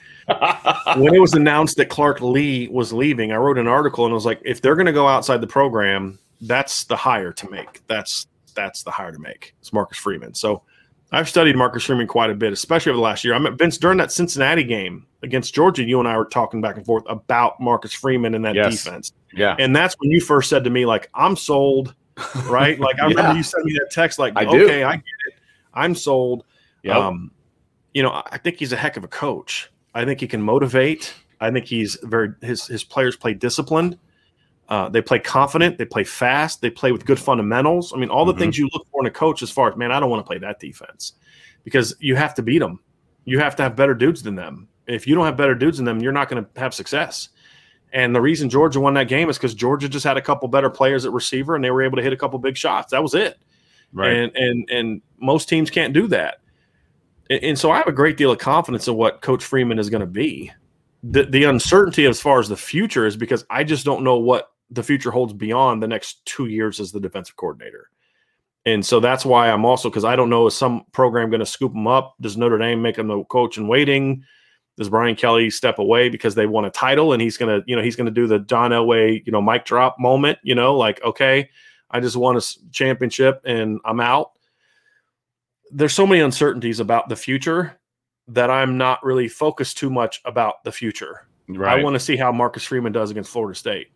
When it was announced that Clark Lea was leaving, I wrote an article and I was like, if they're going to go outside the program, that's the hire to make. That's that's the hire to make. It's Marcus Freeman. So I've studied Marcus Freeman quite a bit, especially over the last year. I met Vince during that Cincinnati game against Georgia. You and I were talking back and forth about Marcus Freeman and that yes. defense. Yeah, and that's when you first said to me, like, "I'm sold." Right? Like I [laughs] yeah. remember you sent me that text, like, I "Okay, do. I get it. I'm sold." Yep. Um, you know, I think he's a heck of a coach. I think he can motivate. I think he's very his his players play disciplined. Uh, they play confident. They play fast. They play with good fundamentals. I mean, all the mm-hmm. things you look for in a coach, as far as man, I don't want to play that defense because you have to beat them. You have to have better dudes than them. If you don't have better dudes than them, you're not going to have success. And the reason Georgia won that game is because Georgia just had a couple better players at receiver, and they were able to hit a couple big shots. That was it. Right. And and and most teams can't do that. And, and so I have a great deal of confidence in what Coach Freeman is going to be. The the uncertainty as far as the future is because I just don't know what the future holds beyond the next two years as the defensive coordinator. And so that's why I'm also because I don't know is some program going to scoop him up? Does Notre Dame make him the coach in waiting? Does Brian Kelly step away because they won a title and he's gonna, you know, he's gonna do the John Elway, you know, mic drop moment, you know, like, okay, I just won a championship and I'm out. There's so many uncertainties about the future that I'm not really focused too much about the future. Right. I want to see how Marcus Freeman does against Florida State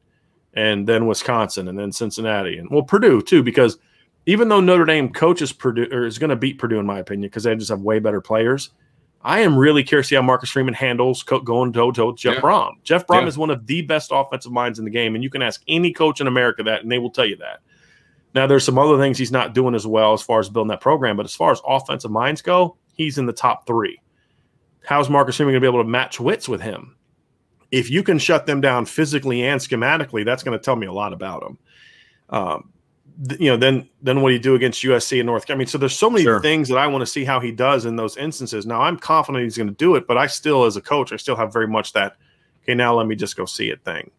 and then Wisconsin and then Cincinnati and well Purdue too because even though Notre Dame coaches Purdue or is going to beat Purdue in my opinion because they just have way better players. I am really curious to see how Marcus Freeman handles co- going toe to toe with Jeff yeah. Brohm. Jeff Brohm yeah. is one of the best offensive minds in the game, and you can ask any coach in America that, and they will tell you that. Now, there's some other things he's not doing as well as far as building that program, but as far as offensive minds go, he's in the top three. How's Marcus Freeman going to be able to match wits with him? if you can shut them down physically and schematically, that's going to tell me a lot about them. Um, th- you know, then then what do you do against USC and North? I mean, so there's so many sure. things that I want to see how he does in those instances. Now I'm confident he's going to do it, but I still, as a coach, I still have very much that. Okay, now let me just go see it thing,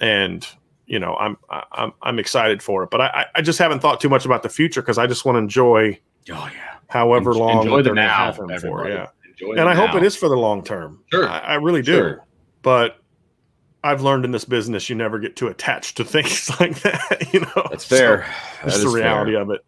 and you know, I'm I'm I'm excited for it, but I I just haven't thought too much about the future because I just want to enjoy. Oh yeah. However long enjoy the now for, yeah. Enjoy and I now. hope it is for the long term. Sure, I, I really do. Sure but I've learned in this business you never get too attached to [laughs] things like that. You know, that's fair. So that's the reality fair. of it.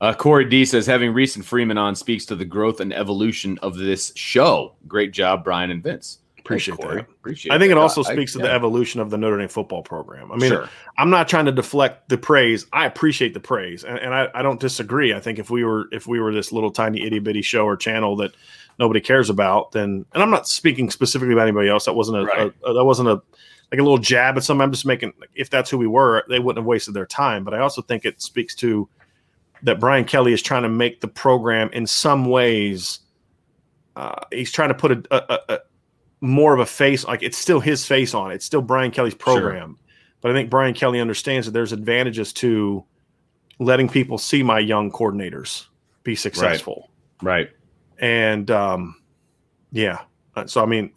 Uh, Corey D says having recent Freeman on speaks to the growth and evolution of this show. Great job, Brian and Vince. Appreciate that. Appreciate I think it that. also I- speaks to yeah. the evolution of the Notre Dame football program. I mean, Sure. I'm not trying to deflect the praise. I appreciate the praise, and, and I, I don't disagree. I think if we were if we were this little tiny itty bitty show or channel that nobody cares about, then and I'm not speaking specifically about anybody else. That wasn't a, Right. a- that wasn't a like a little jab at something. I'm just making like, if that's who we were, they wouldn't have wasted their time. But I also think it speaks to that Brian Kelly is trying to make the program in some ways. Uh, he's trying to put a, a, a, a more of a face like it's still his face on it. It's still Brian Kelly's program. But I think Brian Kelly understands that there's advantages to letting people see my young coordinators be successful. Right. And um, yeah, Uh, so I mean,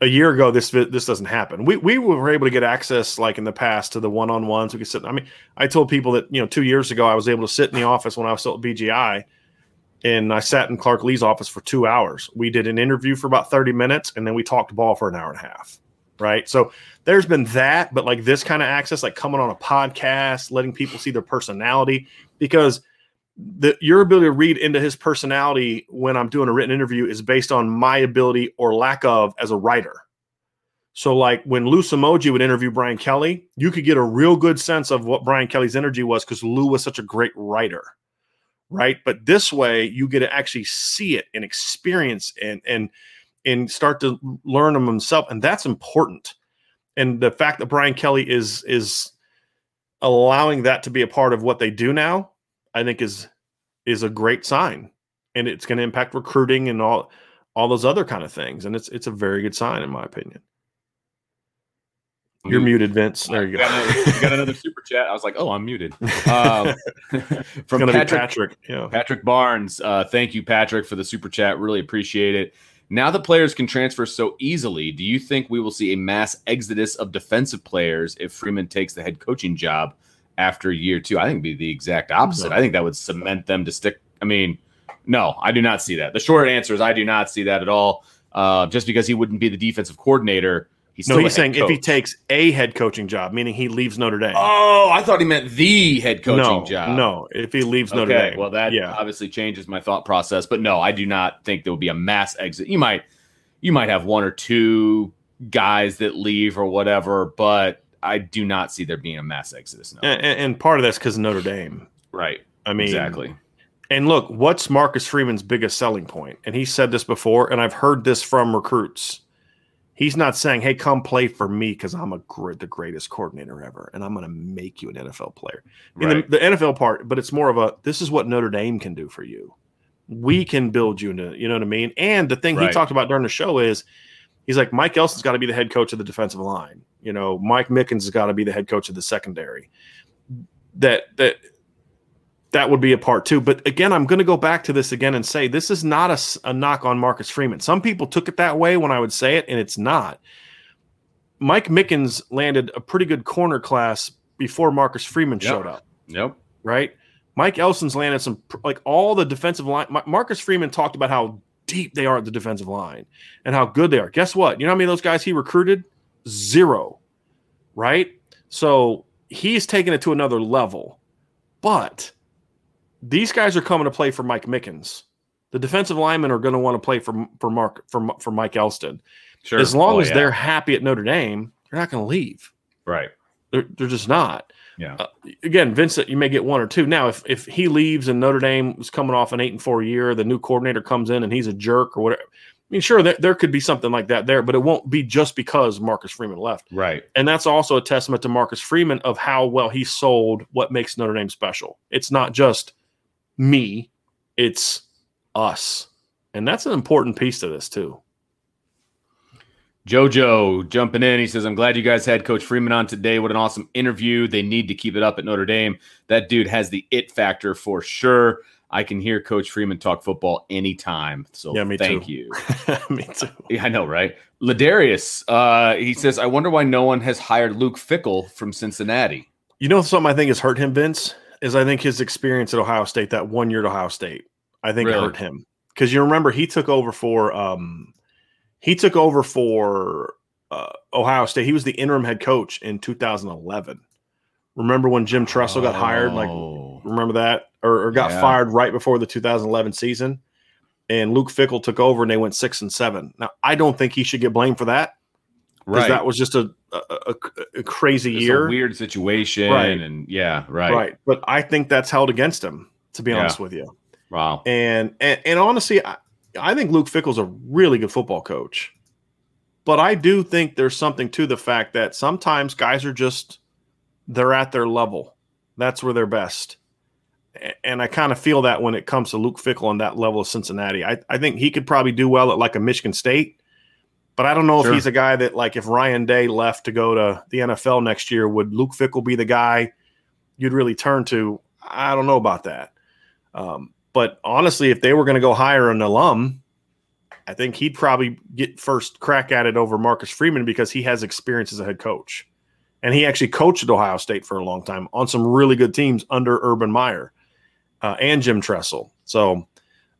a year ago this this doesn't happen. We we were able to get access like in the past to the one on ones. We could sit. I mean, I told people that you know two years ago I was able to sit in the office when I was still at BGI, and I sat in Clark Lea's office for two hours. We did an interview for about thirty minutes, and then we talked ball for an hour and a half. Right. So there's been that, but like this kind of access, like coming on a podcast, letting people see their personality, because the your ability to read into his personality when I'm doing a written interview is based on my ability or lack of as a writer. So, like when Lou Somogyi would interview Brian Kelly, you could get a real good sense of what Brian Kelly's energy was because Lou was such a great writer, right? But this way, you get to actually see it and experience and and and start to learn them himself, and that's important. And the fact that Brian Kelly is is allowing that to be a part of what they do now, I think is is a great sign, and it's going to impact recruiting and all all those other kind of things. And it's it's a very good sign, in my opinion. You're muted, Vince. There you go. got, another, got another super chat. I was like, oh, I'm muted. Um, [laughs] from going to be Patrick, Patrick. Yeah. Patrick Barnes. Uh, thank you, Patrick, for the super chat. Really appreciate it. Now that players can transfer so easily, do you think we will see a mass exodus of defensive players if Freeman takes the head coaching job after year two? I think it'd be the exact opposite. I think that would cement them to stick. I mean, no, I do not see that. The short answer is I do not see that at all. Uh, just because he wouldn't be the defensive coordinator, he's No, he's the head saying if he takes a head coaching job, meaning he leaves Notre Dame. Oh, I thought he meant the head coaching no, job. no, if he leaves Notre Okay, Dame. well that yeah, obviously changes my thought process, but no, I do not think there will be a mass exit. You might, you might have one or two guys that leave or whatever, but I do not see there being a mass exodus. No, and, and- and part of that's because Notre Dame. right? I mean, exactly. And look, what's Marcus Freeman's biggest selling point? And he said this before, and I've heard this from recruits. He's not saying, "Hey, come play for me because I'm a gr- the greatest coordinator ever, and I'm going to make you an NFL player." Right. the, the NFL part, but it's more of a this is what Notre Dame can do for you. We mm. can build you into, you know what I mean? And the thing he talked about during the show is he's like, Mike Elston's got to be the head coach of the defensive line. You know, Mike Mickens has got to be the head coach of the secondary. That that that would be a part too. But again, I'm going to go back to this again and say this is not a, a, knock on Marcus Freeman. Some people took it that way when I would say it, and it's not. Mike Mickens landed a pretty good corner class before Marcus Freeman Yep. showed up, Yep. right? Mike Elston's landed some like all the defensive line. Marcus Freeman talked about how deep they are at the defensive line and how good they are. Guess what? You know how many of those guys he recruited? Zero, right? So he's taking it to another level. But these guys are coming to play for Mike Mickens. The defensive linemen are going to want to play for for Mark for for Mike Elston. Sure. As long Oh, as yeah. they're happy at Notre Dame, they're not going to leave. right. They're, they're just not. Yeah. Uh, again, Vincent, you may get one or two. Now, if if he leaves and Notre Dame is coming off an eight and four year, the new coordinator comes in and he's a jerk or whatever. I mean, sure, there, there could be something like that there, but it won't be just because Marcus Freeman left. Right. And that's also a testament to Marcus Freeman of how well he sold what makes Notre Dame special. It's not just me, it's us. And that's an important piece to this, too. Jojo jumping in. He says, I'm glad you guys had Coach Freeman on today. What an awesome interview. They need to keep it up at Notre Dame. That dude has the it factor for sure. I can hear Coach Freeman talk football anytime. So Yeah, me thank too. you. [laughs] me too. Yeah, I know, right? Ladarius, uh, he says, I wonder why no one has hired Luke Fickell from Cincinnati. You know something I think has hurt him, Vince, is I think his experience at Ohio State, that one year at Ohio State, I think Really? hurt him. Because you remember he took over for um he took over for uh, Ohio State. He was the interim head coach in 2011. Remember when Jim Tressel got hired? Like Oh. remember that? Or, or got Yeah. fired right before the 2011 season. and Luke Fickell took over and they went six and seven. Now, I don't think he should get blamed for that. Right. That was just a, a, a, a crazy year. weird situation. Right. And yeah, right. Right. But I think that's held against him, to be yeah. honest with you. Wow. And, and, and honestly, I, I think Luke Fickell's a really good football coach. But I do think there's something to the fact that sometimes guys are just, they're at their level. That's where they're best and I kind of feel that when it comes to Luke Fickle on that level of Cincinnati, I, I think he could probably do well at like a Michigan State, but I don't know sure. if he's a guy that like if Ryan Day left to go to the NFL next year, would Luke Fickell be the guy you'd really turn to? I don't know about that. Um, but honestly, if they were going to go hire an alum, I think he'd probably get first crack at it over Marcus Freeman because he has experience as a head coach. And he actually coached at Ohio State for a long time on some really good teams under Urban Meyer uh, and Jim Tressel. So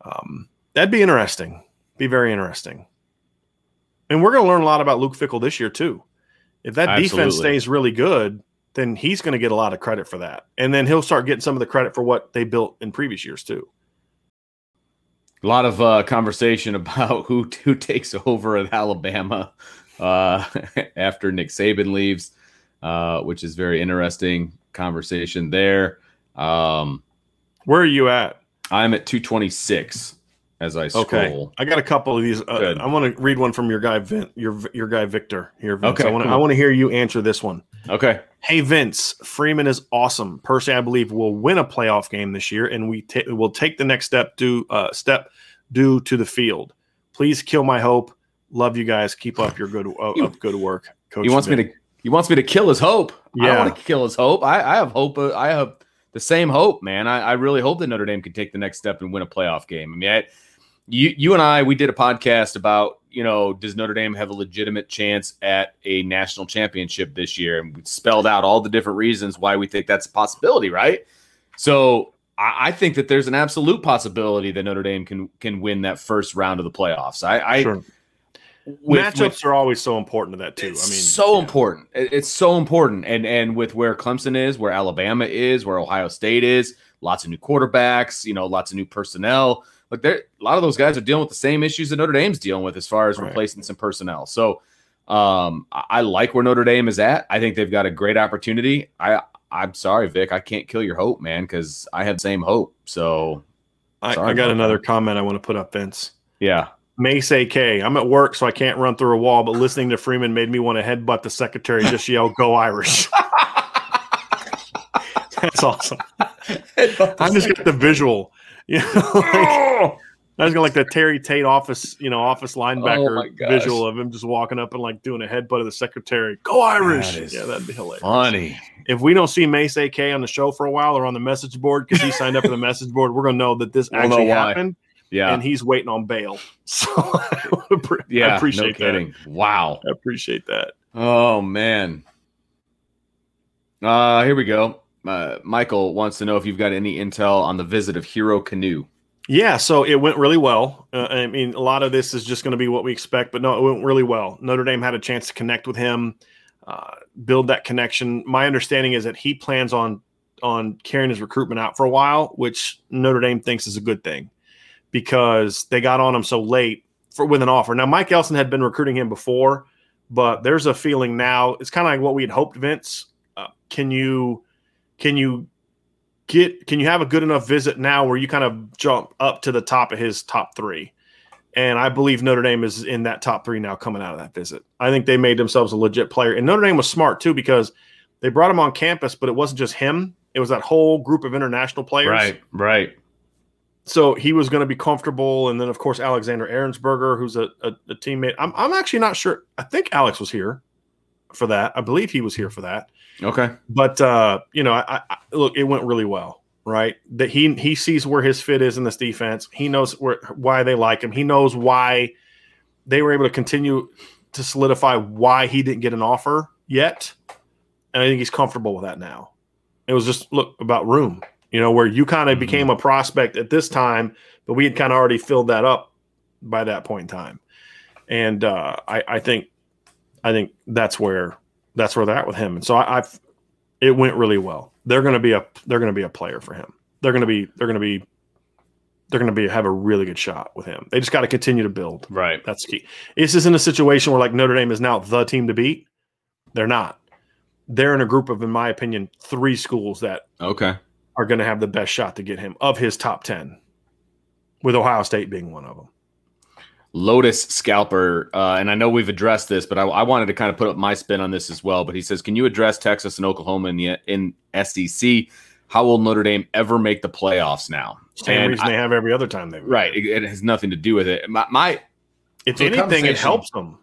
um, that'd be interesting. Be very interesting. And we're going to learn a lot about Luke Fickell this year too. If that Absolutely. defense stays really good, then he's going to get a lot of credit for that, and then he'll start getting some of the credit for what they built in previous years too. A lot of uh, conversation [laughs] about who who takes over at Alabama uh, [laughs] after Nick Saban leaves, uh, which is very interesting conversation there. Um, where are you at? I'm at 226 as I scroll. Okay. I got a couple of these. Uh, I want to read one from your guy, Vin, your your guy Victor here. Vince. Okay, I want to cool. I want to hear you answer this one. Okay. Hey Vince, Freeman is awesome. Personally, I believe we'll win a playoff game this year, and we t- will take the next step due uh, step due to the field. Please kill my hope. Love you guys. Keep up your good uh, up good work, Coach. He wants Vin. me to. He wants me to kill his hope. Yeah. I want to kill his hope. I, I have hope. Uh, I have the same hope, man. I, I, really hope that Notre Dame can take the next step and win a playoff game. I mean, I, you you and I we did a podcast about you know does Notre Dame have a legitimate chance at a national championship this year, and we spelled out all the different reasons why we think that's a possibility, right? So I, I think that there's an absolute possibility that Notre Dame can can win that first round of the playoffs. I, sure. With, matchups with, are always so important to that too. I mean, so yeah. important. It's so important, and and with where Clemson is, where Alabama is, where Ohio State is, lots of new quarterbacks, you know, lots of new personnel. Like there, a lot of those guys are dealing with the same issues that Notre Dame's dealing with as far as right. replacing some personnel. So, um, I, I like where Notre Dame is at. I think they've got a great opportunity. I I'm sorry, Vic, I can't kill your hope, man, because I have the same hope. So, I, I got another comment I want to put up, Vince. Yeah. Mace AK. I'm at work, so I can't run through a wall, but listening to Freeman made me want to headbutt the secretary just yell, Go Irish. [laughs] That's awesome. I just got the visual. [laughs] You know, like, I was gonna like the Terry Tate office, you know, office linebacker oh visual of him just walking up and like doing a headbutt of the secretary. Go Irish! That yeah, that'd be hilarious. Funny. If we don't see Mace AK on the show for a while or on the message board because he signed up for the message board, we're gonna know that this we'll actually happened yeah. And he's waiting on bail. [laughs] So yeah, I appreciate no kidding. That. Wow. I appreciate that. Oh man. Uh here we go. Uh, Michael wants to know if you've got any intel on the visit of Hero Kanu. Yeah, so it went really well. Uh, I mean, a lot of this is just going to be what we expect, but no, it went really well. Notre Dame had a chance to connect with him, uh, build that connection. My understanding is that he plans on on carrying his recruitment out for a while, which Notre Dame thinks is a good thing because they got on him so late for with an offer. Now Mike Elston had been recruiting him before, but there's a feeling now. It's kind of like what we had hoped. Vince, uh, can you can you get can you have a good enough visit now where you kind of jump up to the top of his top three? And I believe Notre Dame is in that top three now coming out of that visit. I think they made themselves a legit player. And Notre Dame was smart too because they brought him on campus, but it wasn't just him. It was that whole group of international players. Right, right so he was going to be comfortable. And then, of course, Alexander Ehrensberger, who's a, a, a, teammate. I'm, I'm actually not sure. I think Alex was here for that. I believe he was here for that. Okay. But, uh, you know, I, I, look, it went really well, right? That he he sees where his fit is in this defense. He knows where why they like him. He knows why they were able to continue to solidify why he didn't get an offer yet. And I think he's comfortable with that now. It was just, look, about room you know, where you kind of mm-hmm. became a prospect at this time, but we had kind of already filled that up by that point in time. And uh, I, I think, I think that's where that's where they're at with him. And so I, I've, it went really well. They're going to be a they're going to be a player for him. They're going to be they're going to be they're going to be have a really good shot with him. They just got to continue to build. Right. That's key. This isn't a situation where like Notre Dame is now the team to beat. They're not. They're in a group of, in my opinion, three schools that Okay. Are going to have the best shot to get him of his top ten, with Ohio State being one of them. Lotus Scalper, uh, and I know we've addressed this, but I, I wanted to kind of put up my spin on this as well. But he says, "Can you address Texas and Oklahoma in the in SEC? How will Notre Dame ever make the playoffs now?" Same And reason I- they have every other time they've right, it, it has nothing to do with it. My, my If anything, it helps them.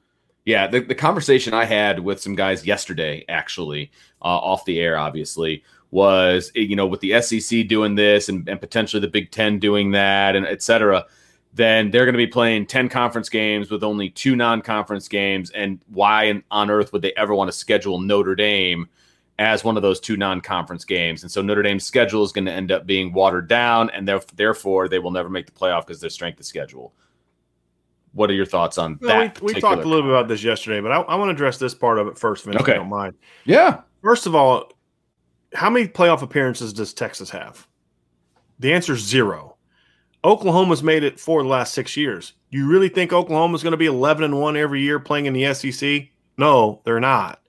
Yeah, the, the conversation I had with some guys yesterday, actually, uh, off the air, obviously, was eh, you know with the SEC doing this and, and potentially the Big Ten doing that, and et cetera. Then they're going to be playing ten conference games with only two non-conference games, and why on earth would they ever want to schedule Notre Dame as one of those two non-conference games? And so Notre Dame's schedule is going to end up being watered down, and therefore they will never make the playoff because their strength of schedule. What are your thoughts on Well, that? we, we talked a little bit about this yesterday, but I, I want to address this part of it first, Vince, if Okay. you don't mind. Yeah. First of all, how many playoff appearances does Texas have? The answer is zero. Oklahoma's made it for the last six years. You really think Oklahoma's going to be 11 and 1 every year playing in the SEC? No, they're not.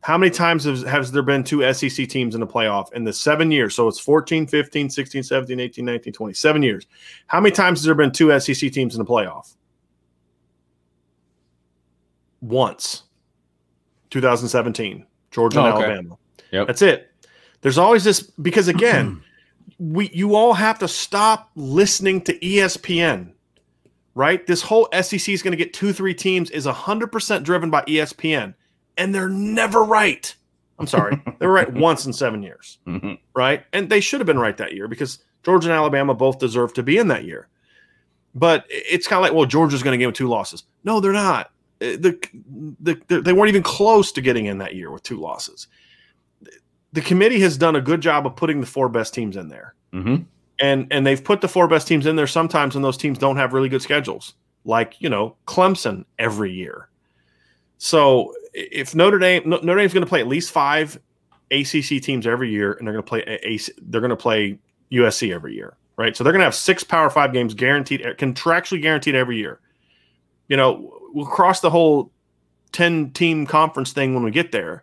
How many times has, has there been two SEC teams in the playoff in the seven years? So it's 14, 15, 16, 17, 18, 19, 20, seven years. How many times has there been two SEC teams in the playoff? Once. 2017, Georgia and Oh, okay. Alabama. Yep. That's it. There's always this because again, [clears throat] we you all have to stop listening to ESPN. Right? This whole SEC is going to get 2-3 teams is 100% driven by ESPN and they're never right. I'm sorry. [laughs] they were right once in 7 years, Mhm. right? And they should have been right that year because Georgia and Alabama both deserve to be in that year. But it's kind of like, well, Georgia's going to give them two losses. No, they're not. Uh, The, the, the, they weren't even close to getting in that year with two losses. The committee has done a good job of putting the four best teams in there. Mhm. and and they've put the four best teams in there sometimes when those teams don't have really good schedules like you know clemson every year. So if notre dame No- notre dame's going to play at least five acc teams every year and they're going to play a, AC they're going to play usc every year right? So they're going to have six power five games guaranteed contractually guaranteed every year. You know we'll cross the whole 10 team conference thing when we get there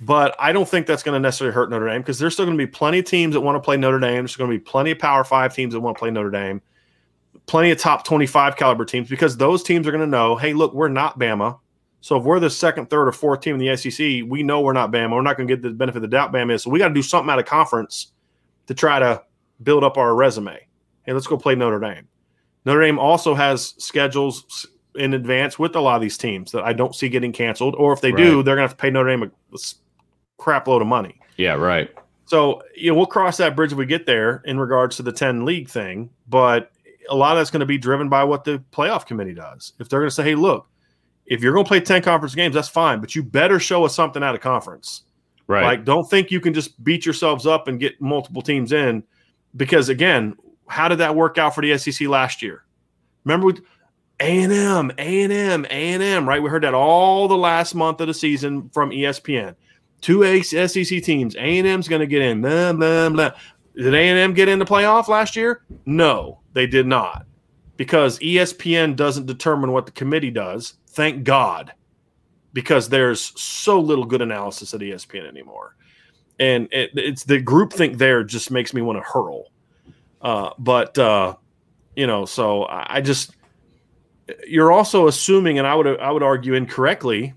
but I don't think that's going to necessarily hurt Notre Dame because there's still going to be plenty of teams that want to play Notre Dame. There's going to be plenty of Power Five teams that want to play Notre Dame, plenty of top 25 caliber teams because those teams are going to know, hey, look, we're not Bama. So if we're the second, third, or fourth team in the SEC, we know we're not Bama. We're not going to get the benefit of the doubt Bama is. So we got to do something out of conference to try to build up our resume. Hey, let's go play Notre Dame. Notre Dame also has schedules in advance with a lot of these teams that I don't see getting canceled. Or if they do, they're going to have to pay Notre Dame a crap load of money. Yeah, right. So, you know, we'll cross that bridge if we get there in regards to the 10 league thing. But a lot of that's going to be driven by what the playoff committee does. If they're going to say, hey, look, if you're going to play 10 conference games, that's fine, but you better show us something out of conference. Right. Like, don't think you can just beat yourselves up and get multiple teams in. Because again, how did that work out for the SEC last year? Remember with A&M, A&M, A&M, right? We heard that all the last month of the season from ESPN. Two SEC teams, A&M's going to get in. Blah, blah, blah. Did A&M get in the playoff last year? No, they did not. Because ESPN doesn't determine what the committee does. Thank God. Because there's so little good analysis at ESPN anymore. And it, it's the groupthink there just makes me want to hurl. Uh, but, uh, you know, so I I just, you're also assuming, and I would, I would argue incorrectly,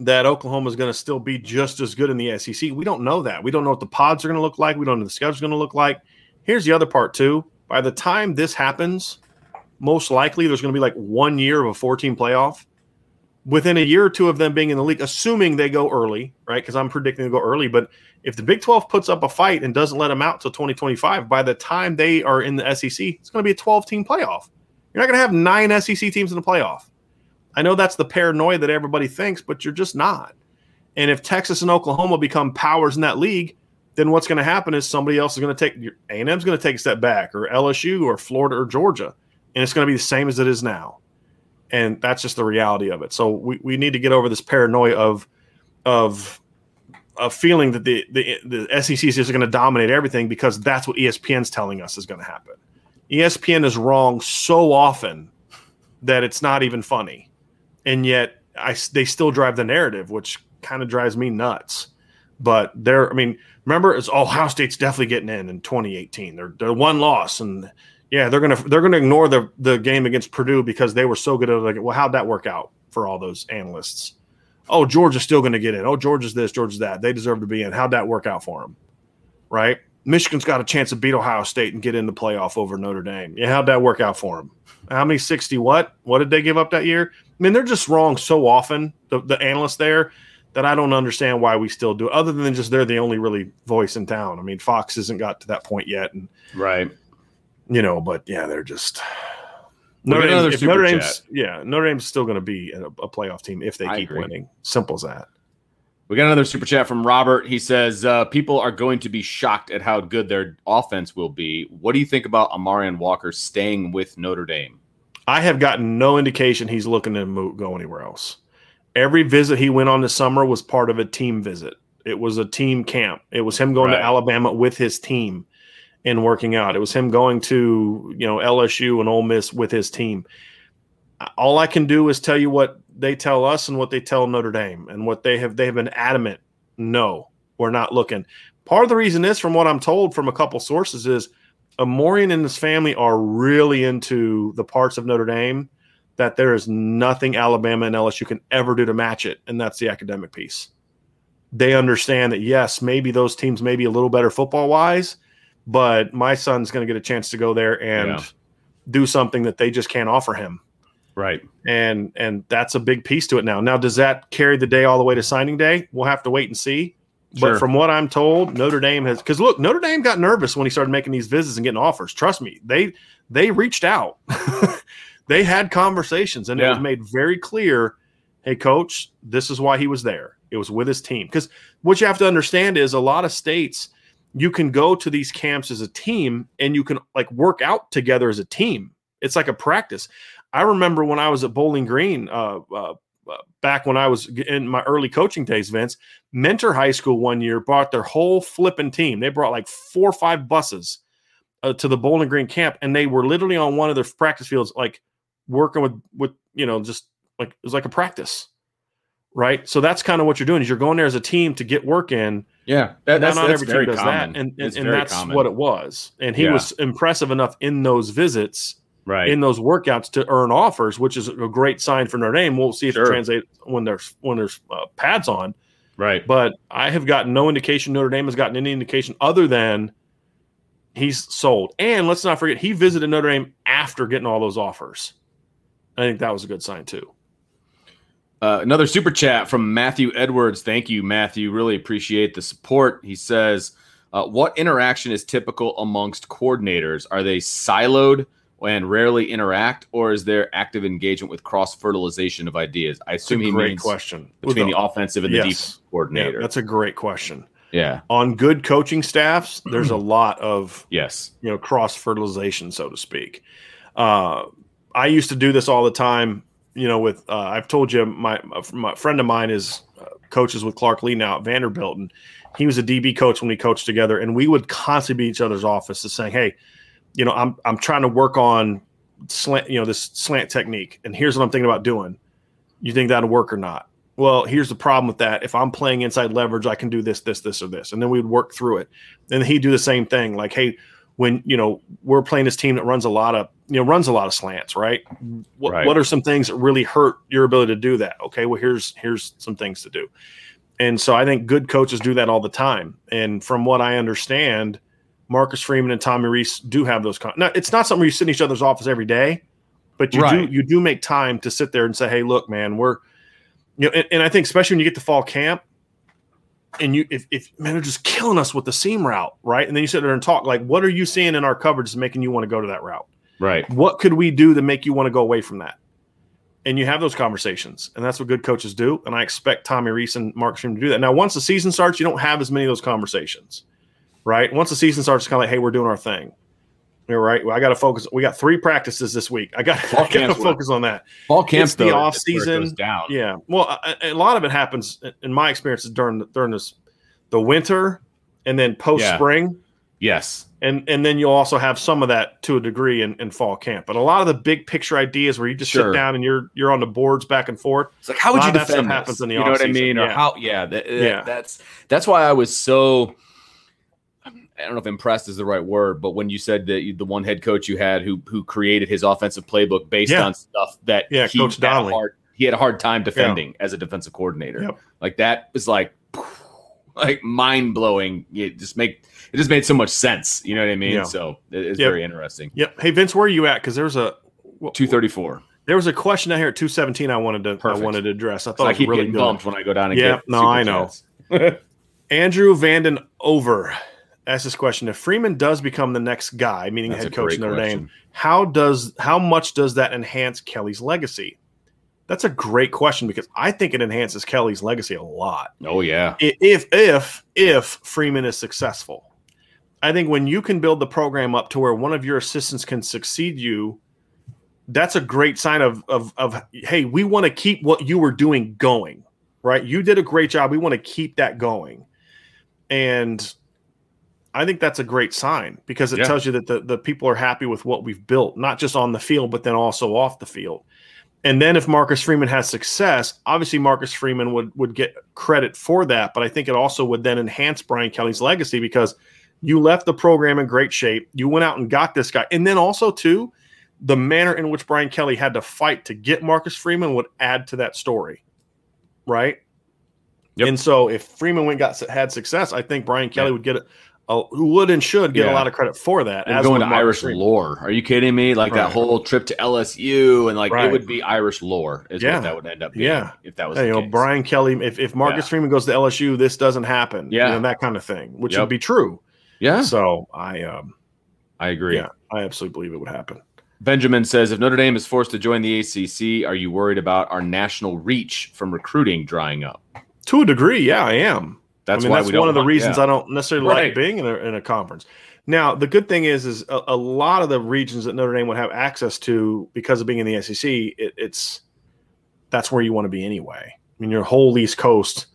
that Oklahoma is going to still be just as good in the SEC. We don't know that. We don't know what the pods are going to look like. We don't know the schedule's going to look like. Here's the other part too. By the time this happens, most likely there's going to be like one year of a 14 playoff. Within a year or two of them being in the league, assuming they go early, right? Because I'm predicting they go early. But if the Big 12 puts up a fight and doesn't let them out till 2025, by the time they are in the SEC, it's going to be a 12 team playoff. You're not going to have nine SEC teams in the playoff. I know that's the paranoia that everybody thinks, but you're just not. And if Texas and Oklahoma become powers in that league, then what's going to happen is somebody else is going to take A&M's going to take a step back, or LSU, or Florida, or Georgia, and it's going to be the same as it is now. And that's just the reality of it. So we, we need to get over this paranoia of of of feeling that the the, the SEC is just going to dominate everything because that's what ESPN's telling us is going to happen. ESPN is wrong so often that it's not even funny, and yet I they still drive the narrative, which kind of drives me nuts. But they're, I mean, remember, it's oh, Ohio State's definitely getting in in 2018. They're they're one loss, and yeah, they're gonna they're gonna ignore the the game against Purdue because they were so good at like, well, how'd that work out for all those analysts? Oh, Georgia's still to get in. Oh, Georgia's this, Georgia's that. They deserve to be in. How'd that work out for them? Right? Michigan's got a chance to beat Ohio State and get in the playoff over Notre Dame. Yeah, how'd that work out for them? How many 60 what? What did they give up that year? I mean, they're just wrong so often, the, the analysts there, that I don't understand why we still do other than just they're the only really voice in town. I mean, Fox hasn't got to that point yet. And, right. You know, but yeah, they're just. Notre, Dame, Notre Dame's, yeah, Notre Dame's still going to be a, a, playoff team if they I keep agree. winning. Simple as that. We got another super chat from Robert. He says uh, people are going to be shocked at how good their offense will be. What do you think about Amorion Walker staying with Notre Dame? I have gotten no indication he's looking to move, go anywhere else. Every visit he went on this summer was part of a team visit. It was a team camp. It was him going right. to Alabama with his team and working out. It was him going to you know LSU and Ole Miss with his team. All I can do is tell you what they tell us and what they tell Notre Dame and what they have they have been adamant no we're not looking. Part of the reason is from what I'm told from a couple sources is Amorion and his family are really into the parts of Notre Dame that there is nothing Alabama and LSU can ever do to match it and that's the academic piece. They understand that yes maybe those teams may be a little better football wise but my son's going to get a chance to go there and yeah. do something that they just can't offer him Right. And and that's a big piece to it now. Now, does that carry the day all the way to signing day? We'll have to wait and see. Sure. But from what I'm told, Notre Dame has because look, Notre Dame got nervous when he started making these visits and getting offers. Trust me, they they reached out. [laughs] they had conversations and yeah. it was made very clear, hey coach, this is why he was there. It was with his team. Because what you have to understand is a lot of states you can go to these camps as a team and you can like work out together as a team. It's like a practice. I remember when I was at Bowling Green, uh, uh, uh, back when I was in my early coaching days, Vince, Mentor High School one year brought their whole flipping team. They brought like four or five buses uh, to the Bowling Green camp, and they were literally on one of their practice fields, like working with with you know just like it was like a practice, right? So that's kind of what you're doing is you're going there as a team to get work in. Yeah, that, that's, not that's every team does common. that, and and, and that's common. what it was. And he yeah. was impressive enough in those visits right. in those workouts to earn offers, which is a great sign for Notre Dame. We'll see if sure. it translates when there's when there's uh, pads on. Right. But I have gotten no indication Notre Dame has gotten any indication other than he's sold. And let's not forget he visited Notre Dame after getting all those offers. I think that was a good sign too. Uh, another super chat from Matthew Edwards. Thank you, Matthew. Really appreciate the support. He says, uh, "What interaction is typical amongst coordinators? Are they siloed?" And rarely interact, or is there active engagement with cross fertilization of ideas? I assume he means question between the, the, offensive and yes. the defensive coordinator. Yeah, that's a great question. Yeah. On good coaching staffs, there's a [clears throat] lot of yes, you know, cross fertilization, so to speak. Uh, I used to do this all the time. You know, with uh, I've told you my, my friend of mine is uh, coaches with Clark Lea now at Vanderbilt, and he was a DB coach when we coached together, and we would constantly be each other's offices saying, "Hey, you know, I'm I'm trying to work on slant, you know, this slant technique, and here's what I'm thinking about doing. You think that'll work or not? Well, here's the problem with that. If I'm playing inside leverage, I can do this, this, this, or this, and then we'd work through it. And he'd do the same thing. Like, hey, when you know we're playing this team that runs a lot of you know runs a lot of slants, right? What, right. what are some things that really hurt your ability to do that? Okay, well here's here's some things to do. And so I think good coaches do that all the time. And from what I understand, Marcus Freeman and Tommy Rees do have those. Con- now, it's not something you sit in each other's office every day, but you right. do you do make time to sit there and say, "Hey, look, man, we're," you know, and, and I think especially when you get to fall camp, and you if, if man they're just killing us with the seam route, right? And then you sit there and talk like, "What are you seeing in our coverage that's making you want to go to that route?" Right. What could we do to make you want to go away from that? And you have those conversations, and that's what good coaches do. And I expect Tommy Rees and Mark Freeman to do that. Now, once the season starts, you don't have as many of those conversations right? Once the season starts, it's kind of like, hey, we're doing our thing. You're right. Well, I got to focus. We got three practices this week. I got, [laughs] to focus on that. Fall camps, the off season. Down. Yeah. Well, a, a, lot of it happens in my experience is during during this the winter and then post spring. Yeah. Yes. And and then you'll also have some of that to a degree in, in fall camp. But a lot of the big picture ideas where you just Sure. sit down and you're you're on the boards back and forth. It's like how would you defend that stuff this? happens in the you know what I mean? Or yeah. how? Yeah, that, that- Yeah. That's that's why I was so. I don't know if impressed is the right word, but when you said that you, the one head coach you had who who created his offensive playbook based Yeah. on stuff that Yeah, he Coach had Donnelly. hard, he had a hard time defending as a defensive coordinator. Yep. Like that was like [laughs] like mind blowing. It just make it just made so much sense. You know what I mean? Yeah. So it- it's Yep. very interesting. Yep. Hey Vince, where are you at? Because there's a Two thirty four. there was a question down here at 217 I wanted to Perfect. I wanted to address. I thought I keep really getting good. bumped when I go down and Yeah, no, I know. [laughs] Andrew Vanden Over asked this question: If Freeman does become the next guy, meaning That's head coach in Notre. Dame, how does how much does that enhance Kelly's legacy? That's a great question because I think it enhances Kelly's legacy a lot. Oh yeah. If if if Freeman is successful, I think when you can build the program up to where one of your assistants can succeed you, that's a great sign of of of hey, we want to keep what you were doing going. Right? You did a great job. We want to keep that going. And I think that's a great sign because it Yeah. tells you that the, the people are happy with what we've built, not just on the field, but then also off the field. And then if Marcus Freeman has success, obviously Marcus Freeman would would get credit for that, but I think it also would then enhance Brian Kelly's legacy because you left the program in great shape. You went out and got this guy. And then also too, the manner in which Brian Kelly had to fight to get Marcus Freeman would add to that story. Right? Yep. And so if Freeman went got had success, I think Brian Kelly Yeah. would get a, a who would and should get Yeah. a lot of credit for that. and as going to Irish Freeman. lore. Are you kidding me? Like that whole trip to LSU and like Right. it would be Irish lore is Yeah. what that would end up being. Yeah. If that was Hey, the you know. Brian Kelly, if, if Marcus Yeah. Freeman goes to LSU, this doesn't happen. Yeah. You know, that kind of thing, which Yep. would be true. Yeah, So I um I agree. yeah, I absolutely believe it would happen. Benjamin says if Notre Dame is forced to join the ACC, are you worried about our national reach from recruiting drying up? To a degree, yeah, I am. That's I mean, why that's one of the want- reasons yeah. I don't necessarily Right. like being in a, in a conference. Now, the good thing is, is a, a lot of the regions that Notre Dame would have access to because of being in the SEC, it, it's that's where you want to be anyway. I mean, your whole East Coast,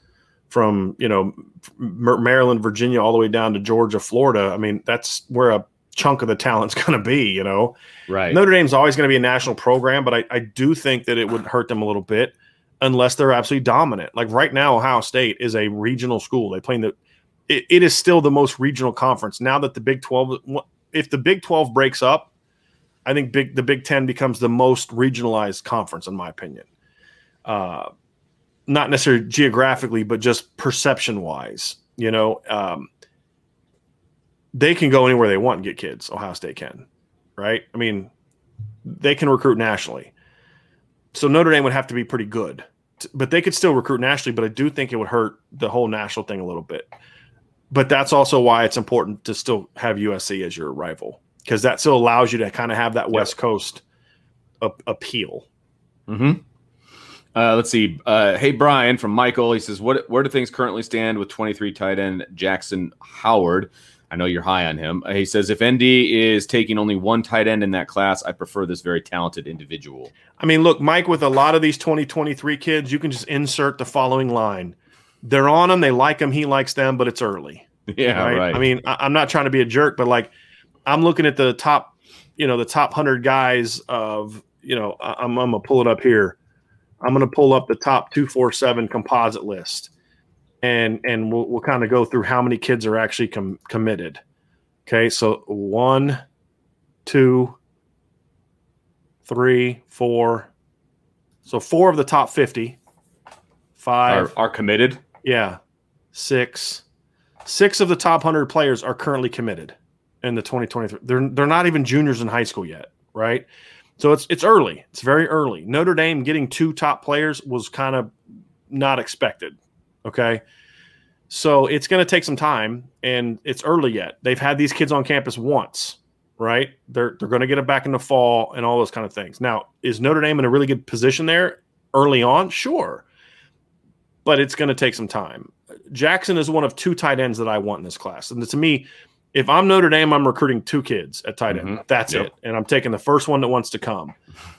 from you know Maryland, Virginia, all the way down to Georgia, Florida. I mean, that's where a chunk of the talent's [laughs] going to be. You know, right. Notre Dame's always going to be a national program, but I, I do think that it would hurt them a little bit unless they're absolutely dominant. Like right now, Ohio State is a regional school. They play in the it, it is still the most regional conference. Now that the Big 12 if the Big 12 breaks up, I think big the Big 10 becomes the most regionalized conference in my opinion. Uh not necessarily geographically, but just perception wise. You know, um, they can go anywhere they want and get kids. Ohio State can, right? I mean, they can recruit nationally. So Notre Dame would have to be pretty good, but they could still recruit nationally. But I do think it would hurt the whole national thing a little bit. But that's also why it's important to still have USC as your rival because that still allows you to kind of have that West Coast a- appeal. hmm Uh, let's see. Uh, hey, Brian from Michael. He says, "What? Where do things currently stand with 23 tight end Jackson Howard? I know you're high on him." Uh, he says, "If ND is taking only one tight end in that class, I prefer this very talented individual." I mean, look, Mike, with a lot of these 2023 kids, you can just insert the following line. They're on him, they like him, he likes them, but it's early. [laughs] Yeah, right. I mean, I, I'm not trying to be a jerk, but like I'm looking at the top, you know, the top hundred guys of, you know, I- I'm, I'm gonna pull it up here. I'm gonna pull up the top two four seven composite list, and and we'll we'll kind of go through how many kids are actually com- committed. Okay, so one, two, three, four. So four of the top fifty. Five. are, are committed. Yeah. Six. Six of the top 100 players are currently committed in the 2023. They're they're not even juniors in high school yet, right? So it's it's early. It's very early. Notre Dame getting two top players was kind of not expected. Okay? So it's going to take some time and it's early yet. They've had these kids on campus once, right? They're they're going to get it back in the fall and all those kind of things. Now, is Notre Dame in a really good position there early on? Sure but it's going to take some time. Jackson is one of two tight ends that I want in this class. And to me, if I'm Notre Dame, I'm recruiting two kids at tight end. Mhm. That's Yep. it. And I'm taking the first one that wants to come.